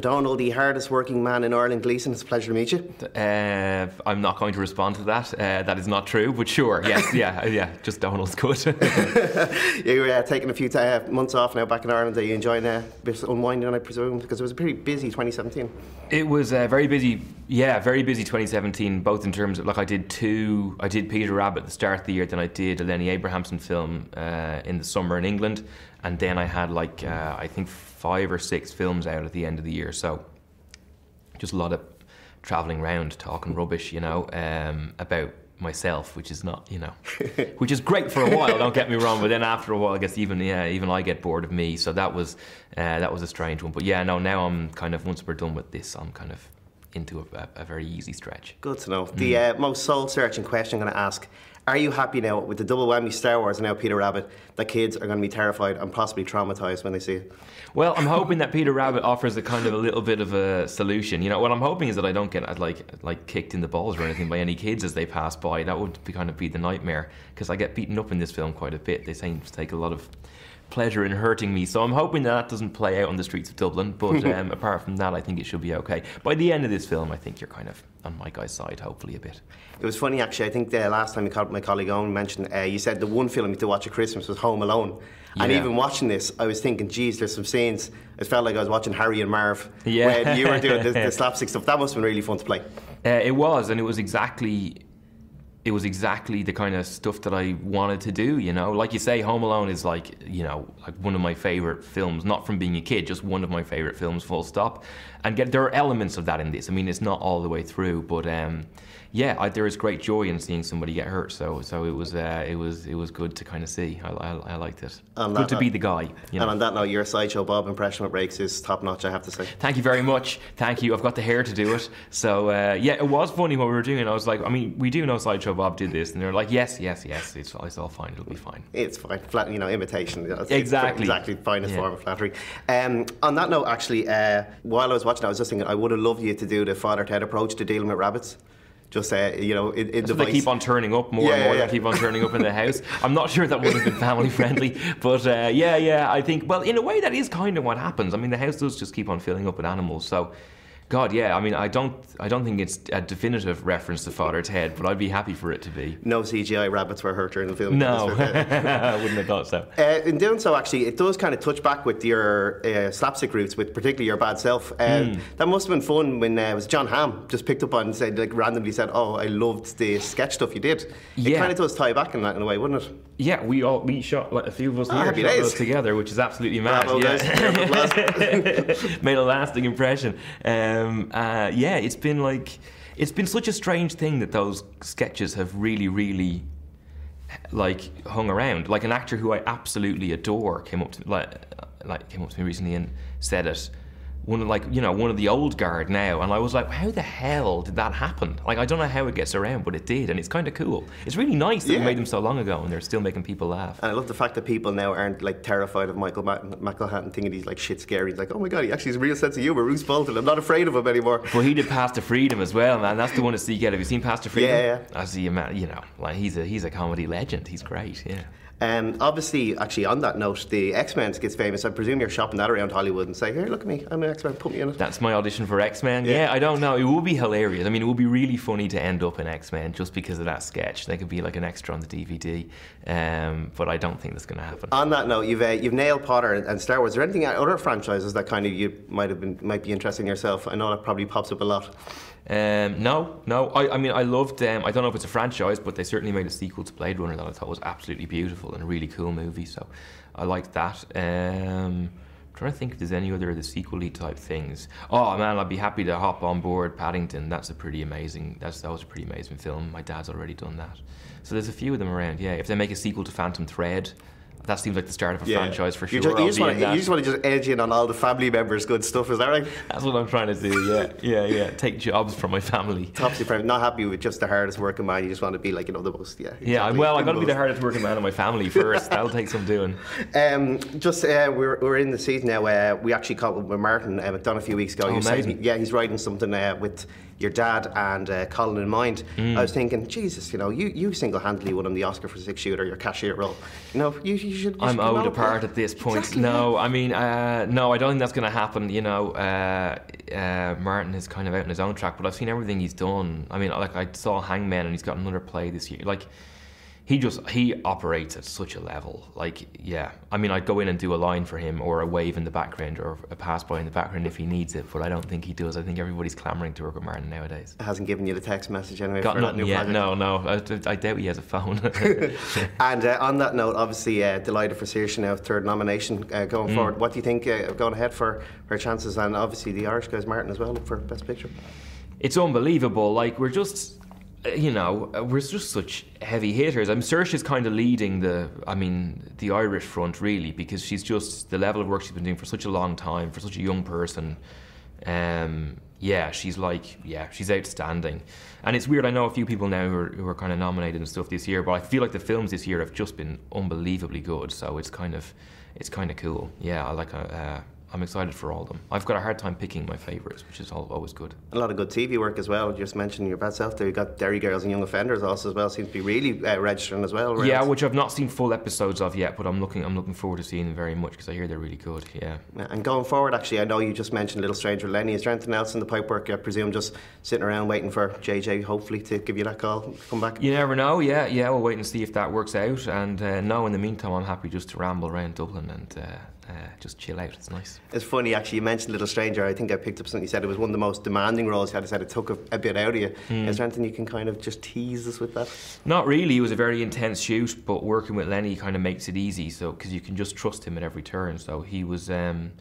Domhnall, the hardest working man in Ireland, Gleeson, it's a pleasure to meet you. Uh, I'm not going to respond to that. Uh, that is not true, but sure, yes, yeah, yeah, just Domhnall's good. You're uh, taking a few ti uh, months off now back in Ireland. Are you enjoying uh, a bit of unwinding, I presume? Because it was a pretty busy 2017. it was uh, very busy, yeah, very busy 2017, both in terms of, like, I did two, I did Peter Rabbit at the start of the year, then I did a Lenny Abrahamson film uh, in the summer in England, and then I had, like, uh, I think five or six films out at the end of the year, so just a lot of traveling around talking rubbish, you know, um, about myself, which is not, you know, which is great for a while. Don't get me wrong, but then after a while, I guess even yeah, even I get bored of me. So that was uh, that was a strange one. But yeah, no, now I'm kind of once we're done with this, I'm kind of into a, a, very easy stretch. Good to know. The uh, most soul searching question I'm going to ask Are you happy now with the double whammy Star Wars and now Peter Rabbit that kids are going to be terrified and possibly traumatized when they see it? Well, I'm hoping that Peter Rabbit offers a kind of a little bit of a solution. You know, what I'm hoping is that I don't get uh, like like kicked in the balls or anything by any kids as they pass by. That would be kind of be the nightmare because I get beaten up in this film quite a bit. They seem to take a lot of pleasure in hurting me. So I'm hoping that, that doesn't play out on the streets of Dublin. But um, apart from that, I think it should be okay. By the end of this film, I think you're kind of on my guy's side, hopefully a bit. It was funny actually. I think the last time you called my colleague Eoghan mentioned uh, you said the one film you had to watch at Christmas was Home Alone. And even watching this, I was thinking, geez, there's some scenes. It felt like I was watching Harry and Marv Yeah. when you were doing the, the slapstick stuff. That must have been really fun to play. Uh, it was, and it was exactly, it was exactly the kind of stuff that I wanted to do. You know, like you say, Home Alone is like you know like one of my favorite films, not from being a kid, just one of my favorite films, full stop. And get there are elements of that in this. I mean, it's not all the way through, but um, yeah, I, there is great joy in seeing somebody get hurt. So so it was uh, it was it was good to kind of see. I, I, I liked it. On good to be the guy. You know? And on that note, your sideshow Bob impression with breaks is top notch, I have to say. Thank you very much. Thank you. I've got the hair to do it. So uh, yeah, it was funny what we were doing. I was like, I mean, we do know Sideshow Bob did this, and they're like, yes, yes, yes, it's, it's all fine, it'll be fine. It's fine. Flat, you know, imitation. That's Exactly. Exactly. Finest Yeah. form of flattery. Um, on that note, actually, uh, while I was watching, I was just thinking, I would have loved you to do the Father Ted approach to dealing with rabbits. Just, uh, you know, in, in the they keep on turning up more Yeah, and more. yeah, They keep on turning up in the house. I'm not sure that would have been family friendly, but uh, yeah, yeah. I think well, in a way, that is kind of what happens. I mean, the house does just keep on filling up with animals. So, God, yeah. I mean, I don't, I don't think it's a definitive reference to Father Ted, but I'd be happy for it to be. No CGI rabbits were hurt during the film. No, I wouldn't have thought so. Uh, in doing so, actually, it does kind of touch back with your uh, slapstick roots, with particularly your bad self. Uh, Hmm. That must have been fun when uh, it was Jon Hamm just picked up on and said, like, randomly said, "Oh, I loved the sketch stuff you did." It kind of does tie back in that in a way, wouldn't it? Yeah, we all we shot like a few of us Ah, here shot those together, which is absolutely mad. Bravo, yeah. Made a lasting impression. Um, uh, yeah, it's been like it's been such a strange thing that those sketches have really, really like hung around. Like an actor who I absolutely adore came up to like like came up to me recently and said it. One of like you know one of the old guard now, and I was like, how the hell did that happen? Like I don't know how it gets around, but it did, and it's kind of cool. It's really nice that Yeah. we made them so long ago, and they're still making people laugh. And I love the fact that people now aren't like terrified of Michael Ma- McElhatton thinking he's like shit scary. He's like, oh my god, he actually has a real sense of humour. Roose Bolton. I'm not afraid of him anymore. But he did to Freedom as well, man. That's the one to seek out. Have you seen Path to Freedom? Yeah, yeah. I see him, you know, like he's a he's a comedy legend. He's great, yeah. Um, obviously, actually, on that note, the X Men gets famous. I presume you're shopping that around Hollywood and say, here, look at me, I'm an X Men. Put me in it. That's my audition for X Men. Yeah. Yeah. I don't know. It would be hilarious. I mean, it would be really funny to end up in X Men just because of that sketch. They could be like an extra on the DVD, um, but I don't think that's going to happen. On that note, you've uh, you've nailed Potter and, Star Wars. Is there anything other franchises that kind of you might have been might be interested in yourself? I know that probably pops up a lot. Um, no, no. I, I mean, I loved. Um, I don't know if it's a franchise, but they certainly made a sequel to Blade Runner that I thought was absolutely beautiful and a really cool movie. So I liked that. Um, trying to think if there's any other of the sequel-y type things. Oh man, I'd be happy to hop on board Paddington. That's a pretty amazing. That's that was a pretty amazing film. My dad's already done that. So there's a few of them around. Yeah, if they make a sequel to Phantom Thread. That seems like the start of a franchise for sure. You just, you just want to you just want to just edge in on all the family members' good stuff. Is that right? That's what I'm trying to do. Yeah, yeah, yeah. Take jobs from my family. Topsy friend, not happy with just the hardest working man. You just want to be like you know the most. Yeah. Yeah, exactly. well, I got to be the hardest working man in my family first. That'll take some doing. Um, just uh, we're, we're in the season now. Uh, we actually caught with Martin uh, done a few weeks ago. Oh, You're saying yeah, he's writing something uh, with your dad and uh, Colin in mind. Mm. I was thinking, Jesus, you know, you, you single handedly won him the Oscar for six shooter, your cashier role. You know, you, you should. You I'm should owed apart out. at this point. Exactly, no, I mean, uh, no, I don't think that's going to happen. You know, uh, uh, Martin is kind of out on his own track, but I've seen everything he's done. I mean, like I saw Hangmen, and he's got another play this year. Like he just he operates at such a level. Like yeah, I mean, I'd go in and do a line for him, or a wave in the background, or a pass by in the background if he needs it. But I don't think he does. I think everybody's clamoring to work with Martin nowadays. Hasn't given you the text message anyway Got for that nothing new yet. project. No, no. I, I doubt he has a phone. And uh, on that note, obviously, uh, delighted for Saoirse now, third nomination uh, going Mm. forward. What do you think uh, going ahead for her chances? And obviously, the Irish guys, Martin as well, for Best Picture. it's unbelievable. Like we're just, you know, uh, we're just such heavy hitters. I'm Saoirse's kind of leading the, I mean, the Irish front really because she's just the level of work she's been doing for such a long time for such a young person. Um, yeah, she's like, yeah, she's outstanding. And it's weird. I know a few people now who are, who are kind of nominated and stuff this year, but I feel like the films this year have just been unbelievably good. So it's kind of, it's kind of cool. Yeah, I like. Uh, I'm excited for all of them. I've got a hard time picking my favourites, which is always good. A lot of good TV work as well. You just mentioned your bad self there. You got Derry Girls and Young Offenders also as well. Seems to be really uh, registering as well. Yeah, which I've not seen full episodes of yet, but I'm looking I'm looking forward to seeing them very much because I hear they're really good. Yeah. And going forward, actually, I know you just mentioned Little Stranger Lenny. Is there anything else in the pipework? I presume just sitting around waiting for JJ, hopefully, to give you that call, come back. You never know. Yeah, yeah. We'll wait and see if that works out. And uh, no, in the meantime, I'm happy just to ramble around Dublin and uh, uh, just chill out. It's nice. It's funny, actually. You mentioned Little Stranger. I think I picked up something you said. It was one of the most demanding roles you had. I said it took a, a bit out of you. Hmm. Is there anything you can kind of just tease us with that? Not really. It was a very intense shoot, but working with Lenny kind of makes it easy. So because you can just trust him at every turn. So he was. Um,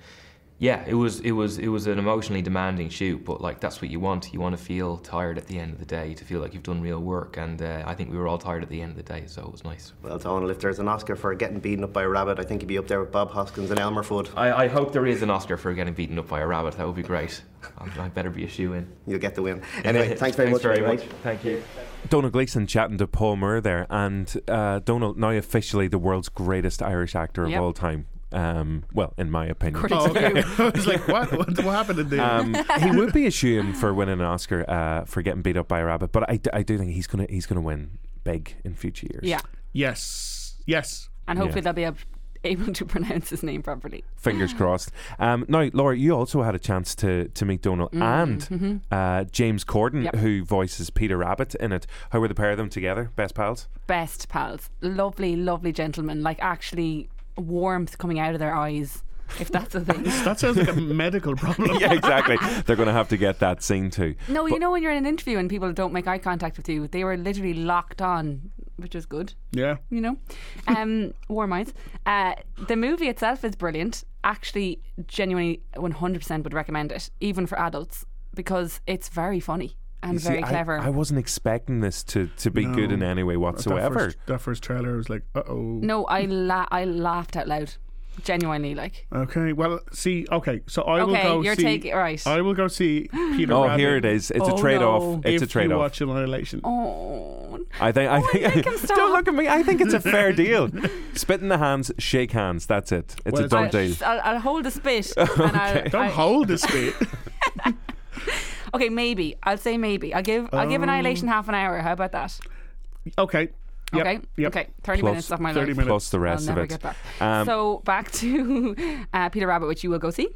yeah, it was it was it was an emotionally demanding shoot, but like that's what you want. You want to feel tired at the end of the day, to feel like you've done real work, and uh, I think we were all tired at the end of the day, so it was nice. Well, Domhnall, if there's an Oscar for getting beaten up by a rabbit, I think you'd be up there with Bob Hoskins and Elmer Fudd. I, I hope there is an Oscar for getting beaten up by a rabbit. That would be great. I I better be a shoe in. You'll get the win. Anyway, thanks very much. very mate. much. Thank you. Domhnall Gleeson chatting to Paul Moore there, and uh, Domhnall now officially the world's greatest Irish actor of all time. Um, well, in my opinion. Oh, okay. I was like, what? What, what happened in there? Um, he would be a shoe for winning an Oscar uh, for getting beat up by a rabbit, but I, d- I do think he's gonna he's gonna win big in future years. Yeah, yes. Yes. and hopefully Yeah. they'll be ab- able to pronounce his name properly. Fingers crossed. Um, now, Laura, you also had a chance to to meet Domhnall and uh, James Corden, Mm-hmm. Yep. who voices Peter Rabbit in it. How were the pair of them together? Best pals? Best pals, lovely, lovely gentlemen. Like actually, warmth coming out of their eyes, if that's a thing. That sounds like a medical problem. yeah, exactly. They're going to have to get that scene too. No, you know when you're in an interview and people don't make eye contact with you, they were literally locked on, which is good. Yeah. you know. Um, warm eyes. Uh, the movie itself is brilliant. Actually, genuinely, 100% would recommend it, even for adults, because it's very funny and You very I- clever. I, wasn't expecting this to, to be good in any way That whatsoever. first, that first trailer was like, uh oh. no, I la- I laughed out loud, genuinely. Like, Okay. Well, see. Okay. So I will go okay, you're see. taking right. I will go see Peter. Oh, Rabbit here it is. It's Oh, a trade off. no. It's if a trade off. watch Annihilation. oh, I think. I think. make him Don't look at me. I think it's a fair deal. Spit in the hands, shake hands. That's it. It's Well, a done I'll, deal. I'll, I'll hold the spit. and I'll, Don't I- hold the bit. Okay, maybe. I'll say maybe. I'll give. I'll give Annihilation half an hour. How about that? okay. Yep, Okay. Yep. Okay. Thirty Plus minutes of my 30 life. minutes. Plus the rest I'll never of it. get back. Um, so back to uh, Peter Rabbit, which you will go see.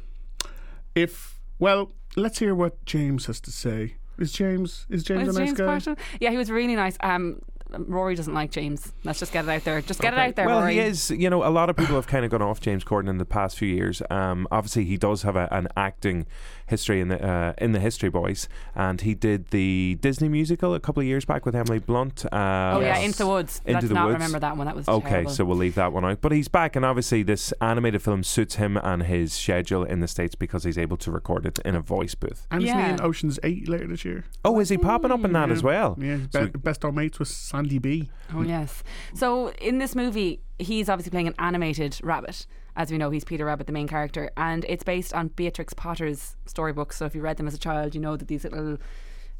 If well, let's hear what James has to say. Is James is James Was a nice James guy? Marshall? Yeah, he was really nice. Um, Rory doesn't like James. Let's just get it out there. Just get Okay. it out there, well, Rory. he is. You know, a lot of people have kind of gone off James Corden in the past few years. Um, obviously, he does have a, an acting history in the uh, in the History Boys, and he did the Disney musical a couple of years back with Emily Blunt. Uh, Oh yeah, Into the Woods. Into Let's the not Woods. remember that one. That was Okay, terrible. so we'll leave that one out. But he's back, and obviously, this animated film suits him and his schedule in the States because he's able to record it in a voice booth. And isn't he in Ocean's Eight later this year? Oh, is he popping up in that as well? Yeah, So be- best old mates with Sandy B. Oh yes. So in this movie, he's obviously playing an animated rabbit. As we know, he's Peter Rabbit, the main character, and it's based on Beatrix Potter's storybooks. So if you read them as a child, you know that these little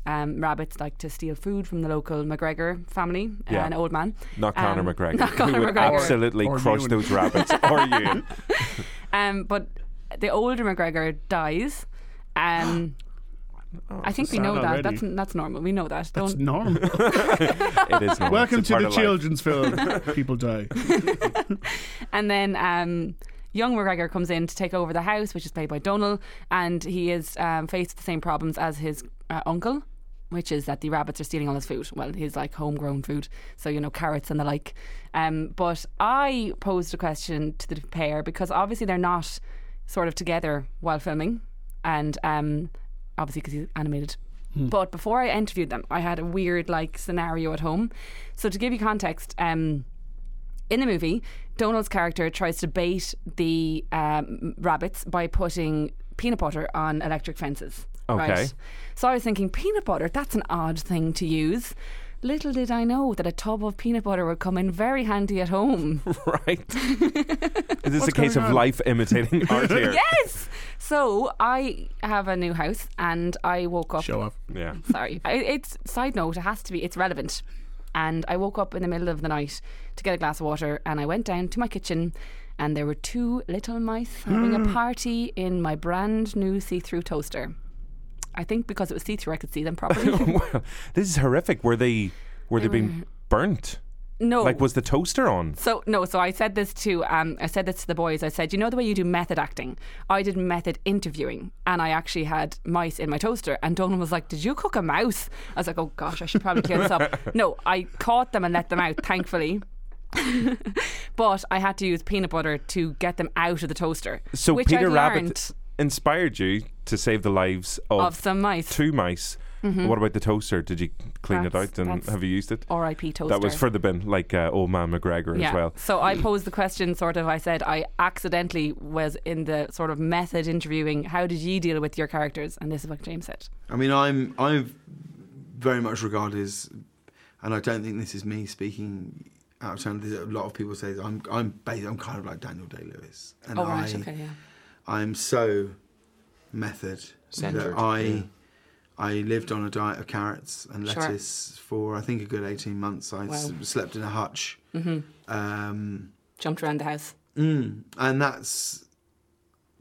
um, rabbits like to steal food from the local McGregor family, uh, an old man. Not Conor Um, McGregor, not who Conor would McGregor. absolutely Or crush Ewan. those rabbits. or you. Um, but the older McGregor dies. Um, I think we sad know that. already. That's that's normal. We know that. That's Don't normal. It is. normal. Welcome to the of life. children's film. People die. And then um, young McGregor comes in to take over the house, which is played by Domhnall, and he is um, faced with the same problems as his uh, uncle. Which is that the rabbits are stealing all his food. Well, his like homegrown food, so you know carrots and the like. Um, but I posed a question to the pair because obviously they're not sort of together while filming, and um, obviously because he's animated. But before I interviewed them, I had a weird like scenario at home. So to give you context, um, in the movie, Domhnall's character tries to bait the um, rabbits by putting peanut butter on electric fences. Okay. Right? So I was thinking, peanut butter, that's an odd thing to use. Little did I know that a tub of peanut butter would come in very handy at home. Right. is this What's a case of on? life imitating art here? yes! So I have a new house and I woke up. Show off. Yeah. Sorry. I- It's side note, it has to be, it's relevant. And I woke up in the middle of the night to get a glass of water and I went down to my kitchen and there were two little mice having a party in my brand new see through toaster. I think because it was see through, I could see them properly. well, this is horrific. Were they were they, being burnt? no. Like was the toaster on? So no, so I said this to um, I said this to the boys. I said, you know the way you do method acting. I did method interviewing, and I actually had mice in my toaster. And Domhnall was like, "Did you cook a mouse?" I was like, "Oh gosh, I should probably clear this up." no, I caught them and let them out, thankfully. but I had to use peanut butter to get them out of the toaster. So which Peter Rabbit learned inspired you to save the lives of, of some mice. two mice What about the toaster? Did you clean it Mm-hmm. Out and have you used it? R.I.P. toaster. That was for the bin, like uh, old man McGregor yeah. as well. So I posed the question, sort of. I said I accidentally was in the sort of method interviewing. How did you deal with your characters? And this is what James said. I mean, I'm I'm very much regarded as, and I don't think this is me speaking out of turn. A lot of people say that I'm I'm ba- I'm kind of like Daniel Day Lewis, and oh right, I okay, yeah. I'm so method Centred, that I yeah. I lived on a diet of carrots and Sure. lettuce for I think a good eighteen months. I Wow. slept in a hutch, hmm um, Jumped around the house. mm, and that's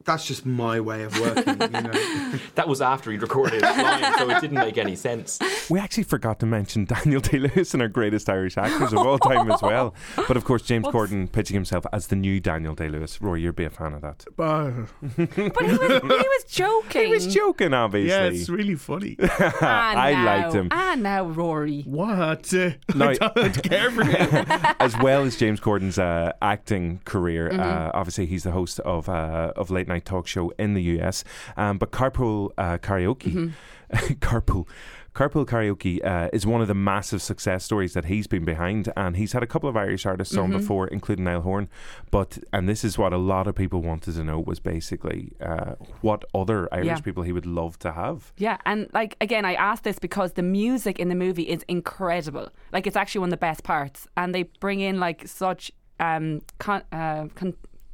that's just my way of working. you know. That was after he'd recorded his line, so it didn't make any sense. We actually forgot to mention Daniel Day Lewis and our greatest Irish actors of all time as well. But of course, James What's- Corden pitching himself as the new Daniel Day Lewis. Roy, you'd be a fan of that. Uh, But he was, he was joking. He was joking, obviously. yeah, it's really funny. Ah, I now. liked him. Ah, now Rory. What? Uh, No, I don't care for him. as well as James Corden's uh, acting career. Mm-hmm. Uh, obviously, he's the host of uh, of late night talk show in the US. Um, but carpool uh, karaoke, Mm-hmm. carpool. Carpool Karaoke uh, is one of the massive success stories that he's been behind, and he's had a couple of Irish artists on Mm-hmm. before, including Niall Horan. But and this is what a lot of people wanted to know was basically uh, what other Irish Yeah. people he would love to have. Yeah, and like again, I asked this because the music in the movie is incredible. Like it's actually one of the best parts, and they bring in like such um con- uh, con-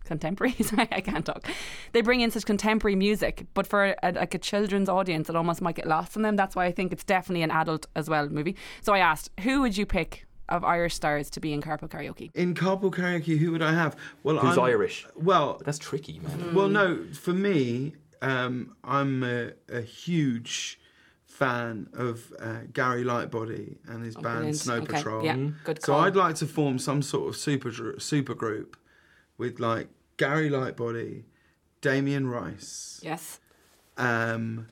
contemporary. Sorry, I can't talk. They bring in such contemporary music, but for a, like a children's audience, it almost might get lost in them. That's why I think it's definitely an adult as well movie. So I asked, who would you pick of Irish stars to be in Carpool Karaoke? In carpool karaoke, who would I have? Well, Who's I'm, Irish? Well, That's tricky, man. Well, no, for me, um, I'm a, a huge fan of uh, Gary Lightbody and his Oh, band brilliant. Snow Okay, Patrol. yeah, good call. So. I'd like to form some sort of super super group with like Gary Lightbody, Damien Rice, Yes, um,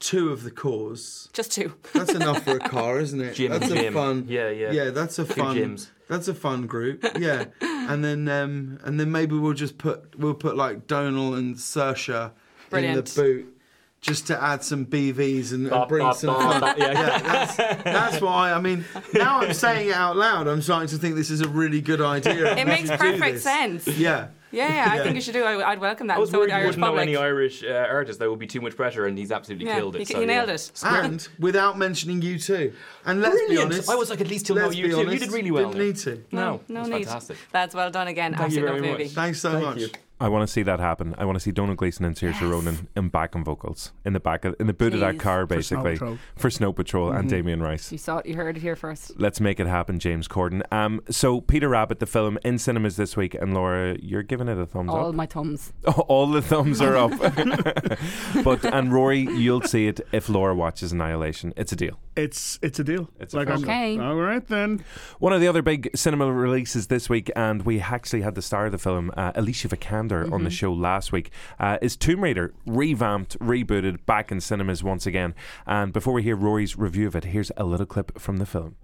two of the Corrs. just two. That's enough for a car, isn't it? Jim that's and a Jim. fun. Yeah, yeah. Yeah, that's a Two fun. Jims. That's a fun group. Yeah, and then um, and then maybe we'll just put we'll put like Domhnall and Saoirse Brilliant. in the boot. Just to add some BVs and, and Bop, bring bop, some bop, fun. bop, yeah. yeah, that's, that's why. I mean, now I'm saying it out loud. I'm starting to think this is a really good idea. It makes perfect sense. Yeah, Yeah, yeah, I Yeah. think you should do. I, I'd welcome that. I was so would worried the you Irish wouldn't know any Irish uh, artists. That would be too much pressure, and he's absolutely Yeah, killed it. he, so, he nailed yeah. it. and without mentioning U2. And let's be Brilliant. honest, I was like, at least he'll know U2. You did really well. Didn't need to. No, no that's need. fantastic. That's well done again. Thank you Absolute very movie. much. Thanks so Thank much. you. I want to see that happen. I want to see Domhnall Gleeson and Saoirse Ronan in backing vocals in the back of, in the boot of that Please. car, For Snow basically Patrol. for Snow Patrol and Damien Rice. You saw it. You heard it here first. Let's make it happen, James Corden. Um, so Peter Rabbit, the film in cinemas this week, and Laura, you're giving it a thumbs All up. All my thumbs. All the thumbs are up. but and Rory, you'll see it if Laura watches Annihilation. It's a deal. It's it's a deal. It's like fair I'm, Okay. all right then. One of the other big cinema releases this week, and we actually had the star of the film, uh, Alicia Vikander, on the show last week, uh, is Tomb Raider, revamped, rebooted, back in cinemas once again. And before we hear Rory's review of it, here's a little clip from the film.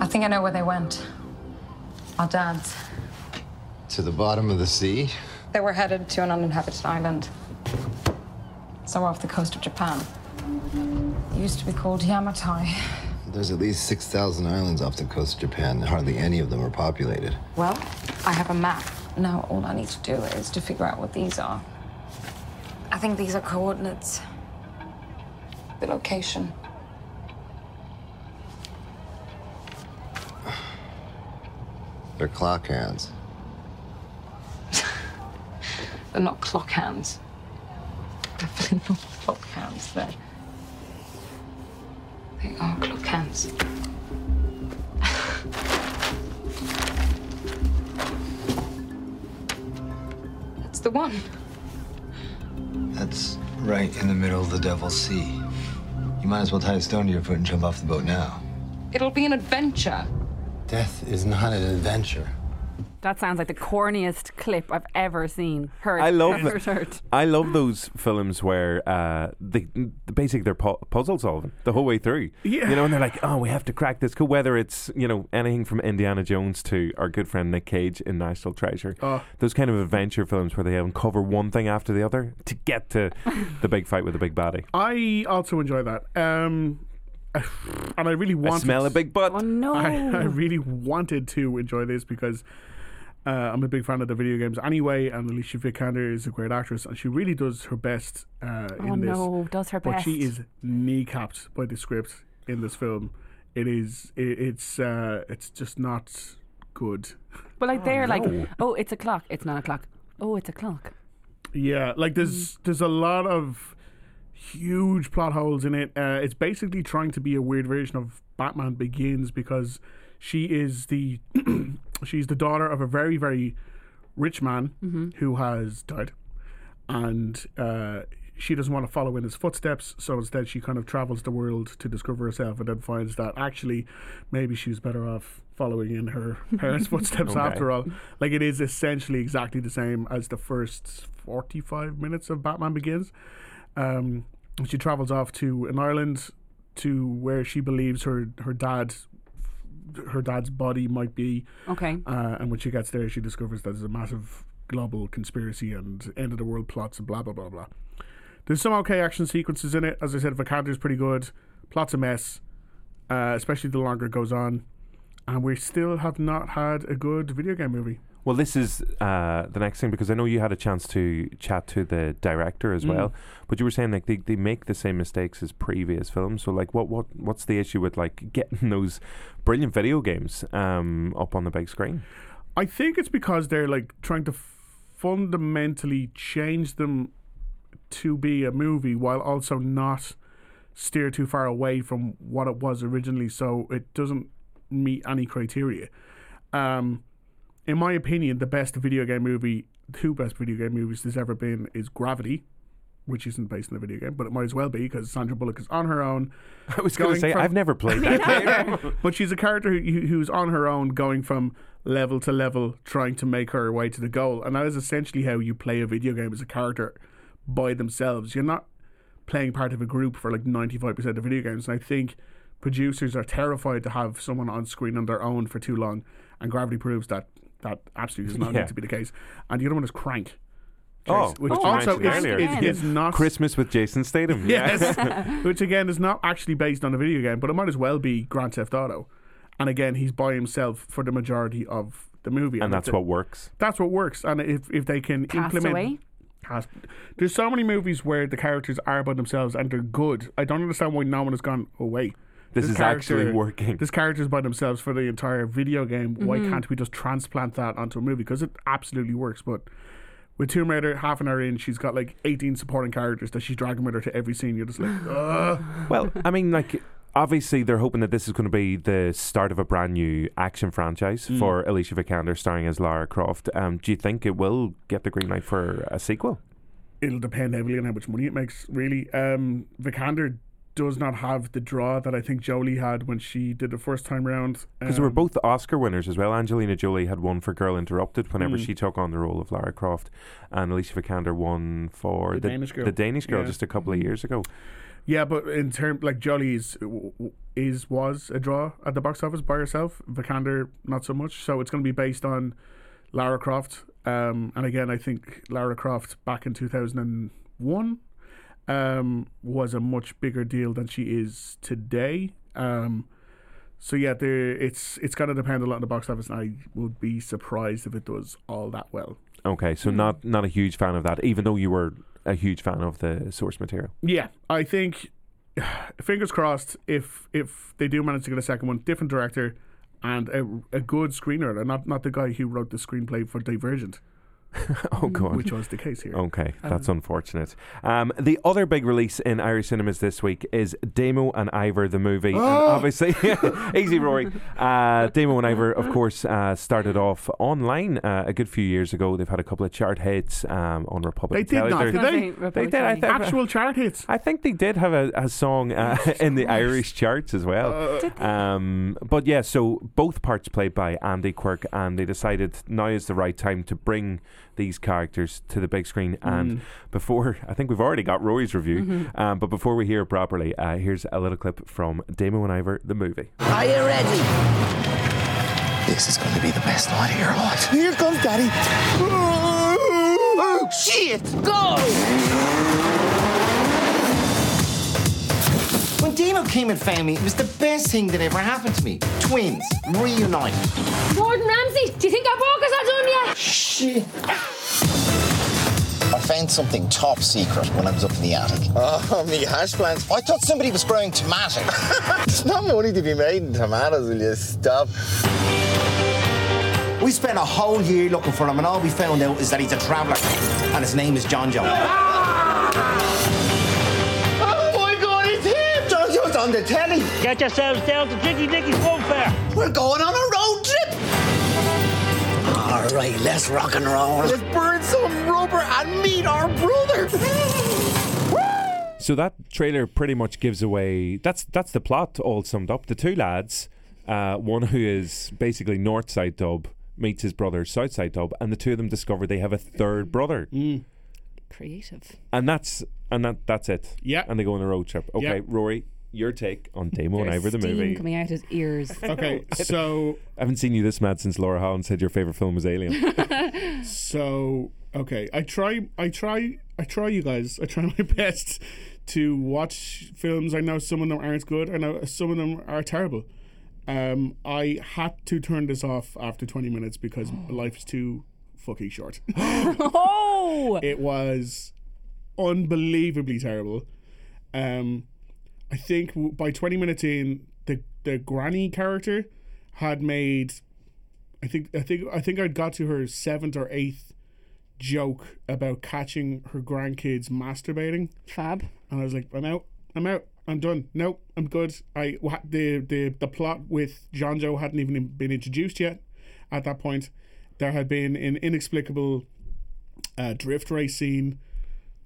I think I know where they went. Our dads. To the bottom of the sea? They were headed to an uninhabited island. Somewhere off the coast of Japan. It used to be called Yamatai. There's at least 6,000 islands off the coast of Japan. Hardly any of them are populated. Well, I have a map. Now all I need to do is to figure out what these are. I think these are coordinates. The location. They're clock hands. They're not clock hands. Definitely not clock hands. They're. They are clock hands. That's the one. That's right in the middle of the Devil's Sea. You might as well tie a stone to your foot and jump off the boat now. It'll be an adventure. Death is not an adventure. That sounds like the corniest clip I've ever seen. Heard. I love heard, heard. I love those films where uh, they basically they're pu- puzzle solving the whole way through. Yeah. You know, and they're like, oh, we have to crack this code. Whether it's you know anything from Indiana Jones to our good friend Nick Cage in National Treasure, Oh. those kind of adventure films where they uncover one thing after the other to get to the big fight with the big baddie. I also enjoy that. Um, and I really I wanted. smell a big butt. Oh no! I, I really wanted to enjoy this because uh, I'm a big fan of the video games anyway, and Alicia Vikander is a great actress, and she really does her best uh, oh in this. Oh no! Does her best But best. she is kneecapped by the script in this film. It is. It, it's. Uh, it's just not good. But like they're no. like, oh, it's a clock. It's not a clock. Oh, it's a clock. Yeah, like there's there's a lot of huge plot holes in it. Uh, it's basically trying to be a weird version of Batman Begins because she is the she's the daughter of a very very rich man who has died, and uh, she doesn't want to follow in his footsteps. So instead, she kind of travels the world to discover herself, and then finds that actually maybe she's better off following in her parents' footsteps Okay. after all. Like it is essentially exactly the same as the first forty-five minutes of Batman Begins. Um, she travels off to an island to where she believes her her dad her dad's body might be Okay. uh, and when she gets there, she discovers that there's a massive global conspiracy and end of the world plots and blah blah blah blah. There's some okay action sequences in it. As I said, Vikander's pretty good. Plot's a mess, uh, especially the longer it goes on. And we still have not had a good video game movie. Well, this is uh, the next thing because I know you had a chance to chat to the director as Mm. well, but you were saying like they, they make the same mistakes as previous films. So like, what what what's the issue with like getting those brilliant video games um, up on the big screen? I think it's because they're like trying to fundamentally change them to be a movie while also not steer too far away from what it was originally, so it doesn't meet any criteria. Um, in my opinion, the best video game movie, two best video game movies there's ever been, is Gravity, which isn't based on a video game, but it might as well be because Sandra Bullock is on her own. I was going to say from- I've never played that game. but she's a character who, who's on her own, going from level to level, trying to make her way to the goal, and that is essentially how you play a video game as a character by themselves. You're not playing part of a group for like ninety five percent of video games, and I think producers are terrified to have someone on screen on their own for too long, and Gravity proves that that absolutely does not Yeah. need to be the case. And the other one is Crank. Oh, which which you also mentioned is, earlier. is, is not Christmas with Jason Statham. Yes, which again is not actually based on a video game, but it might as well be Grand Theft Auto. And again, he's by himself for the majority of the movie, and if that's the- what works. that's what works. And if if they can implement, Castaway. Cast, there's so many movies where the characters are by themselves and they're good. I don't understand why no one has gone, oh wait. This is actually working. This character's by themselves for the entire video game. Why Mm-hmm. can't we just transplant that onto a movie? Because it absolutely works. But with Tomb Raider, half an hour in, she's got like 18 supporting characters that she's dragging with her to every scene. You're just like, ugh. Well, I mean, like obviously they're hoping that this is going to be the start of a brand new action franchise Mm. for Alicia Vikander starring as Lara Croft. Um, do you think it will get the green light for a sequel? it'll depend heavily on how much money it makes. Really, um, Vikander does not have the draw that I think Jolie had when she did the first time round. Because they were Um, both Oscar winners as well. Angelina Jolie had won for Girl Interrupted whenever Mm. she took on the role of Lara Croft, and Alicia Vikander won for The Danish Girl. The Danish Girl Yeah. just a couple of years ago. Yeah, but in term like Jolie's is is was a draw at the box office by herself. Vikander not so much. So it's going to be based on Lara Croft. Um, and again, I think Lara Croft back in two thousand and one um, was a much bigger deal than she is today. Um, so yeah, there it's it's going to depend a lot on the box office, and I would be surprised if it does all that well. Okay, Hmm. so not not a huge fan of that, even though you were a huge fan of the source material. Yeah, I think fingers crossed if if they do manage to get a second one, different director and a, a good screenwriter, not not the guy who wrote the screenplay for Divergent. oh, God. which was the case here. Okay, that's Um, unfortunate. Um, the other big release in Irish cinemas this week is Damo and Ivor the movie. And Oh! obviously, easy, Rory. Uh, Damo and Ivor, of course, uh, started off online uh, a good few years ago. They've had a couple of chart hits um, on Republic. They did not, They're- did they? They did. I think, Actual chart hits. I think they did have a, a song uh, in the Irish charts as well. Uh, Um, but yeah, so both parts played by Andy Quirke, and they decided now is the right time to bring these characters to the big screen. And Mm. before, I think we've already got Roy's review, Mhm. um, but before we hear it properly, uh, here's a little clip from Damo and Ivor, the movie. Are you ready? This is going to be the best night of your life. Here comes Daddy. Oh, shit! Go! When Damo came and found me, it was the best thing that ever happened to me. Twins, reunite. Gordon Ramsay, do you think our burgers are done yet? Shit. I found something top secret when I was up in the attic. Oh, me hash plants. I thought somebody was growing tomatoes. It's not money to be made in tomatoes, will you stop? we spent a whole year looking for him, and all we found out is that he's a traveller, and his name is John Joe. Ah! On the telly! Get yourselves down to Dicky Dicky's Fun Fair. We're going on a road trip! All right, let's rock and roll. Let's burn some rubber and meet our brother! So that trailer pretty much gives away. That's that's the plot all summed up. The two lads, uh, one who is basically North Side Dub meets his brother South Side Dub, and the two of them discover they have a third brother, Creative. and that's and that that's it. Yeah, and they go on a road trip. Okay, Yeah. Rory, your take on Damo and There's Ivor the steam movie. coming out his ears. Okay, so I haven't seen you this mad since Laura Holland said your favorite film was Alien. so okay, I try, I try, I try, you guys. I try my best to watch films. I know some of them aren't good. I know some of them are terrible. Um, I had to turn this off after 20 minutes because life is too fucking short. oh! It was unbelievably terrible. Um, I think by 20 minutes in, the the granny character had made. I think I think I think I'd got to her seventh or eighth joke about catching her grandkids masturbating. Fab. And I was like, I'm out. I'm out. I'm done. Nope, I'm good. I the the the plot with John Joe hadn't even been introduced yet. At that point, there had been an inexplicable uh, drift race scene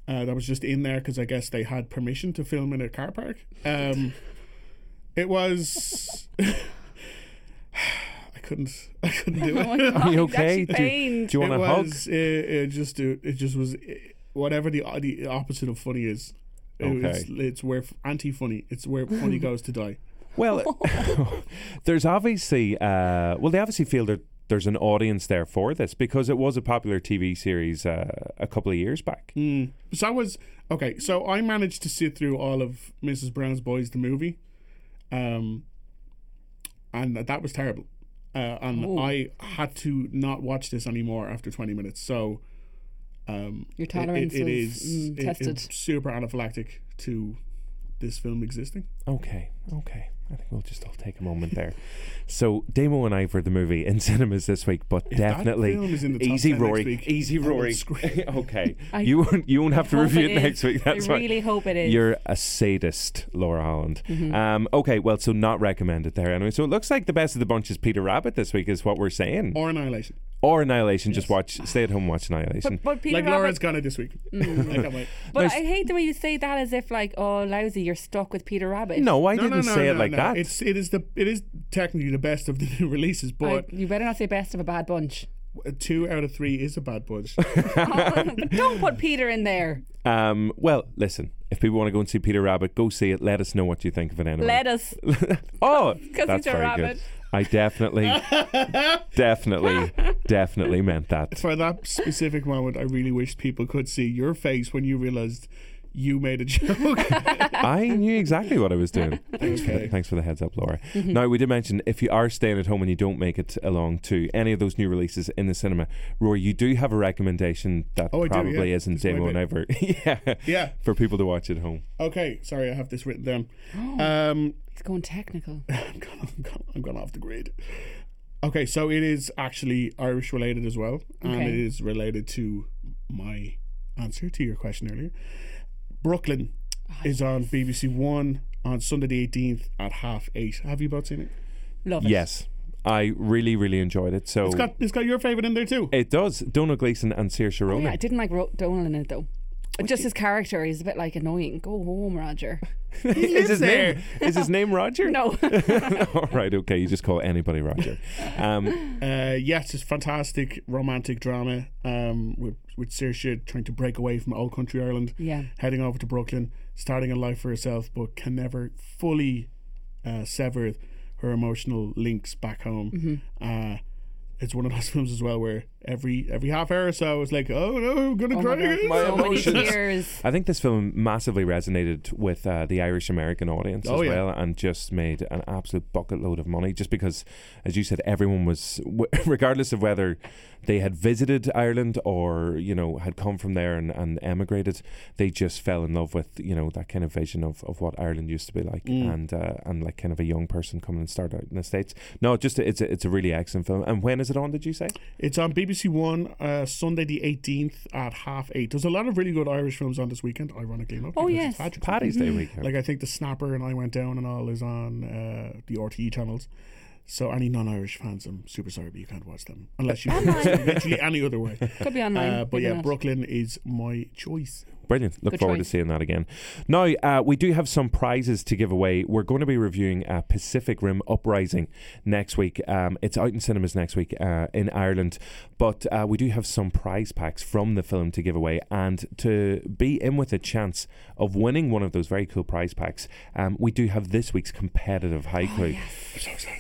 uh, that was just in there because I guess they had permission to film in a car park. Um, it was. I couldn't. I couldn't do Oh it. my God, Are you okay? Do- do you want it a hug? was, It, it just. It, it just was. whatever the the opposite of funny is. It was- Okay. it's where anti funny. It's where funny goes to die. Well, there's obviously, uh, well, they obviously feel that there's an audience there for this because it was a popular TV series uh, a couple of years back. Mm. So I was okay. So I managed to sit through all of Mrs. Brown's Boys, the movie, um, and that was terrible. Uh, and Oh. I had to not watch this anymore after twenty minutes. So, um, Your it- tolerance it, it was, is mm, it- tested. it's super anaphylactic to this film existing. Okay, okay. I think we'll just all take a moment there. So, Damo and Ivor, the movie in cinemas this week, but If definitely film is in the top easy, 10 Rory. week, easy, I Rory. okay, I you won't you won't have to review it it, next is. week. I That's fine. really hope it is. You're a sadist, Laura Holland. Mhm. Um, okay, well, so not recommended there anyway. So it looks like the best of the bunch is Peter Rabbit this week, is what we're saying. Or Annihilation. Or Annihilation. Just watch, stay at home, and watch Annihilation. But, but Peter like Rabbit, Laura's gonna this week. Mm. I can't wait. But Nice. I hate the way you say that as if like, oh, lousy, you're stuck with Peter Rabbit. No, I No, didn't no, no, say it like no. that. It's it is the it is technically the best of the new releases, but I- you better not say best of a bad bunch. two out of three is a bad bunch. but don't put Peter in there. Um, well, listen, if people want to go and see Peter Rabbit, go see it. Let us know what you think of it anyway. Let us. oh, 'Cause that's he's a very rabbit. good. I definitely, definitely, definitely meant that. For that specific moment, I really wish people could see your face when you realized you made a joke. I knew exactly what I was doing. Thanks, for, Okay. thanks for the heads up, Laura. Mhm. Now, we did mention if you are staying at home and you don't make it along to any of those new releases in the cinema, Rory, you do have a recommendation that Oh, I do, probably yeah. isn't It's my Damo and bit. Yeah. Yeah. For people to watch at home. okay, sorry, I have this written down. Um, It's going technical. I'm gone off the grid. Okay, so it is actually Irish related as well, and Okay. it is related to my answer to your question earlier. Brooklyn Oh, is on BBC One on Sunday the 18th at half eight. Have you both seen it? Love it. Yes, I really, really enjoyed it. So It's got it's got your favourite in there too. it does. Domhnall Gleeson and Saoirse Oh, Ronan. yeah, I didn't like Ro- Domhnall in it though. Just his character, he's a bit like annoying. Go home, Roger. is his there. name is his name Roger? No. All right, okay. You just call anybody Roger. Um, Uh, yes, it's fantastic romantic drama um, with with Saoirse trying to break away from old country Ireland, Yeah. heading over to Brooklyn, starting a life for herself, but can never fully uh, sever her emotional links back home. Uh, it's one of those films as well where every every half hour or so it's like, oh no, I'm gonna Oh cry my God, again. so many tears. I think this film massively resonated with uh, the Irish American audience Oh, as yeah. well, and just made an absolute bucket load of money. Just because, as you said, everyone was, regardless of whether they had visited Ireland or you know had come from there and, and emigrated, they just fell in love with you know that kind of vision of, of what Ireland used to be like, Mm. and uh, and like kind of a young person coming and start out in the states. No, just it's a, it's a really excellent film. And when is it on? Did you say? It's on BBC One uh, Sunday the 18th at half eight. There's a lot of really good Irish films on this weekend, ironically enough. Oh, because yes. it's Patrick's Paddy's Day weekend. Like I think the Snapper and I Went Down and all is on uh, the RTE channels. So any non-Irish fans, I'm super sorry, but you can't watch them unless you watch them literally any other way. Could be online, Uh, but yeah. Brooklyn is my choice. Brilliant. Look Good forward choice. to seeing that again. Now, uh, we do have some prizes to give away. We're going to be reviewing uh, Pacific Rim Uprising next week. Um, it's out in cinemas next week uh, in Ireland, but uh, we do have some prize packs from the film to give away. And to be in with a chance of winning one of those very cool prize packs, um, we do have this week's competitive Haiclue.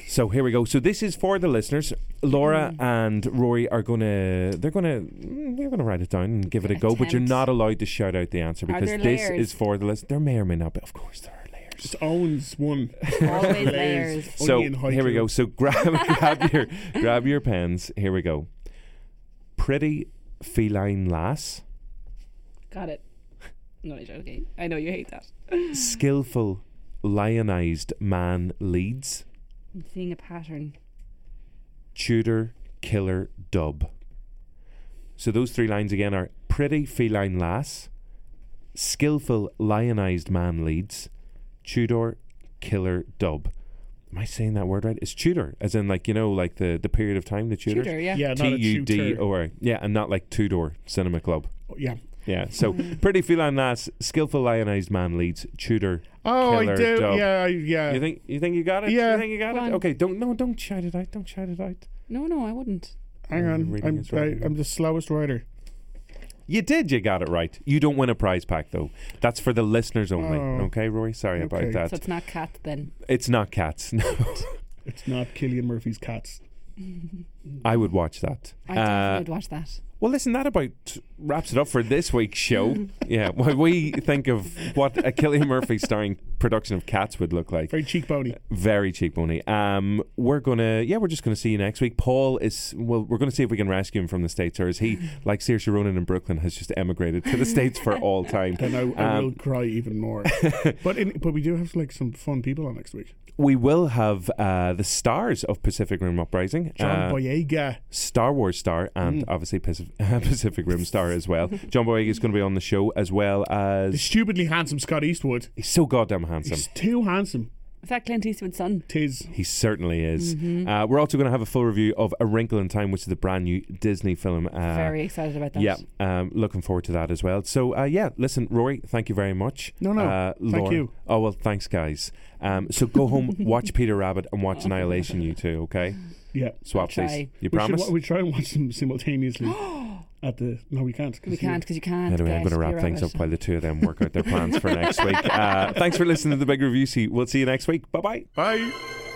So here we go. So this is for the listeners. Laura Mm. and Rory are gonna they're gonna mm, they're gonna write it down and give it a go, but you're not allowed to shout out the answer because this layers? is for the list. There may or may not be. Of course, there are layers. Just owns one. Always layers. So here we go. So grab grab your grab your pens. Here we go. Pretty feline lass, Got it. No, I'm joking. I know you hate that. skillful lionized man leads, I'm seeing a pattern. Tudor killer dub. So those three lines again are pretty feline lass, skillful lionized man leads, Tudor killer dub. Am I saying that word right? It's Tudor, as in like you know, like the the period of time, the Tudors. Tudor, yeah. Yeah, not T a U D tutor. O R. Yeah, and not like Tudor Cinema Club. Oh, yeah. Yeah. So mm. pretty feline lass, skillful lionized man leads, Tudor. Oh, killer I do. dub. Yeah, yeah. You think you think you got it? Yeah. You think you got Go it? on. Okay. Don't no. Don't shout it out. Don't shout it out. No, no, I wouldn't. Hang Oh, on. I'm. I, I'm the slowest writer. You did. You got it right. You don't win a prize pack though. That's for the listeners only. Oh. okay, Rory. Sorry Okay. about that. So it's not cat then. it's not cats. No. It's not Cillian Murphy's cats. I would watch that. I definitely Uh, would watch that. Well, listen, that about wraps it up for this week's show. yeah, while we think of what a Cillian Murphy starring production of Cats would look like. Very cheekbony. Very cheekbony. Um, we're gonna, yeah, we're just gonna see you next week. Paul is, well, we're gonna see if we can rescue him from the states, or is he like Saoirse Ronan in Brooklyn has just emigrated to the states for all time? Then I, I Um, will cry even more. but in, but we do have like some fun people on next week. We will have uh, the stars of Pacific Rim Uprising. John uh, Boyega. Star Wars star and Mm. obviously Pacific, Pacific Rim star as well. John Boyega is going to be on the show as well The as stupidly handsome Scott Eastwood. he's so goddamn handsome. He's too handsome. Is that Clint Eastwood's son? Tis. He certainly is. Mhm. Uh, we're also going to have a full review of A Wrinkle in Time, which is the brand new Disney film. Uh, Very excited about that. Yeah, um, looking forward to that as well. So, uh, yeah, listen, Rory, thank you very much. No, no, Uh, thank you. Oh, well, thanks, guys. Um, so go home, watch Peter Rabbit, and watch Annihilation, you two, okay? Yeah. Swap try. these. You we promise? Should, we try and watch them simultaneously at the. No, we can't. 'cause We you- can't because you can't. Anyway, I'm get going to wrap your things rabbit. up while the two of them work out their plans for next week. Uh, thanks for listening to the Big Reviewski, we'll see you next week. Bye bye. Bye.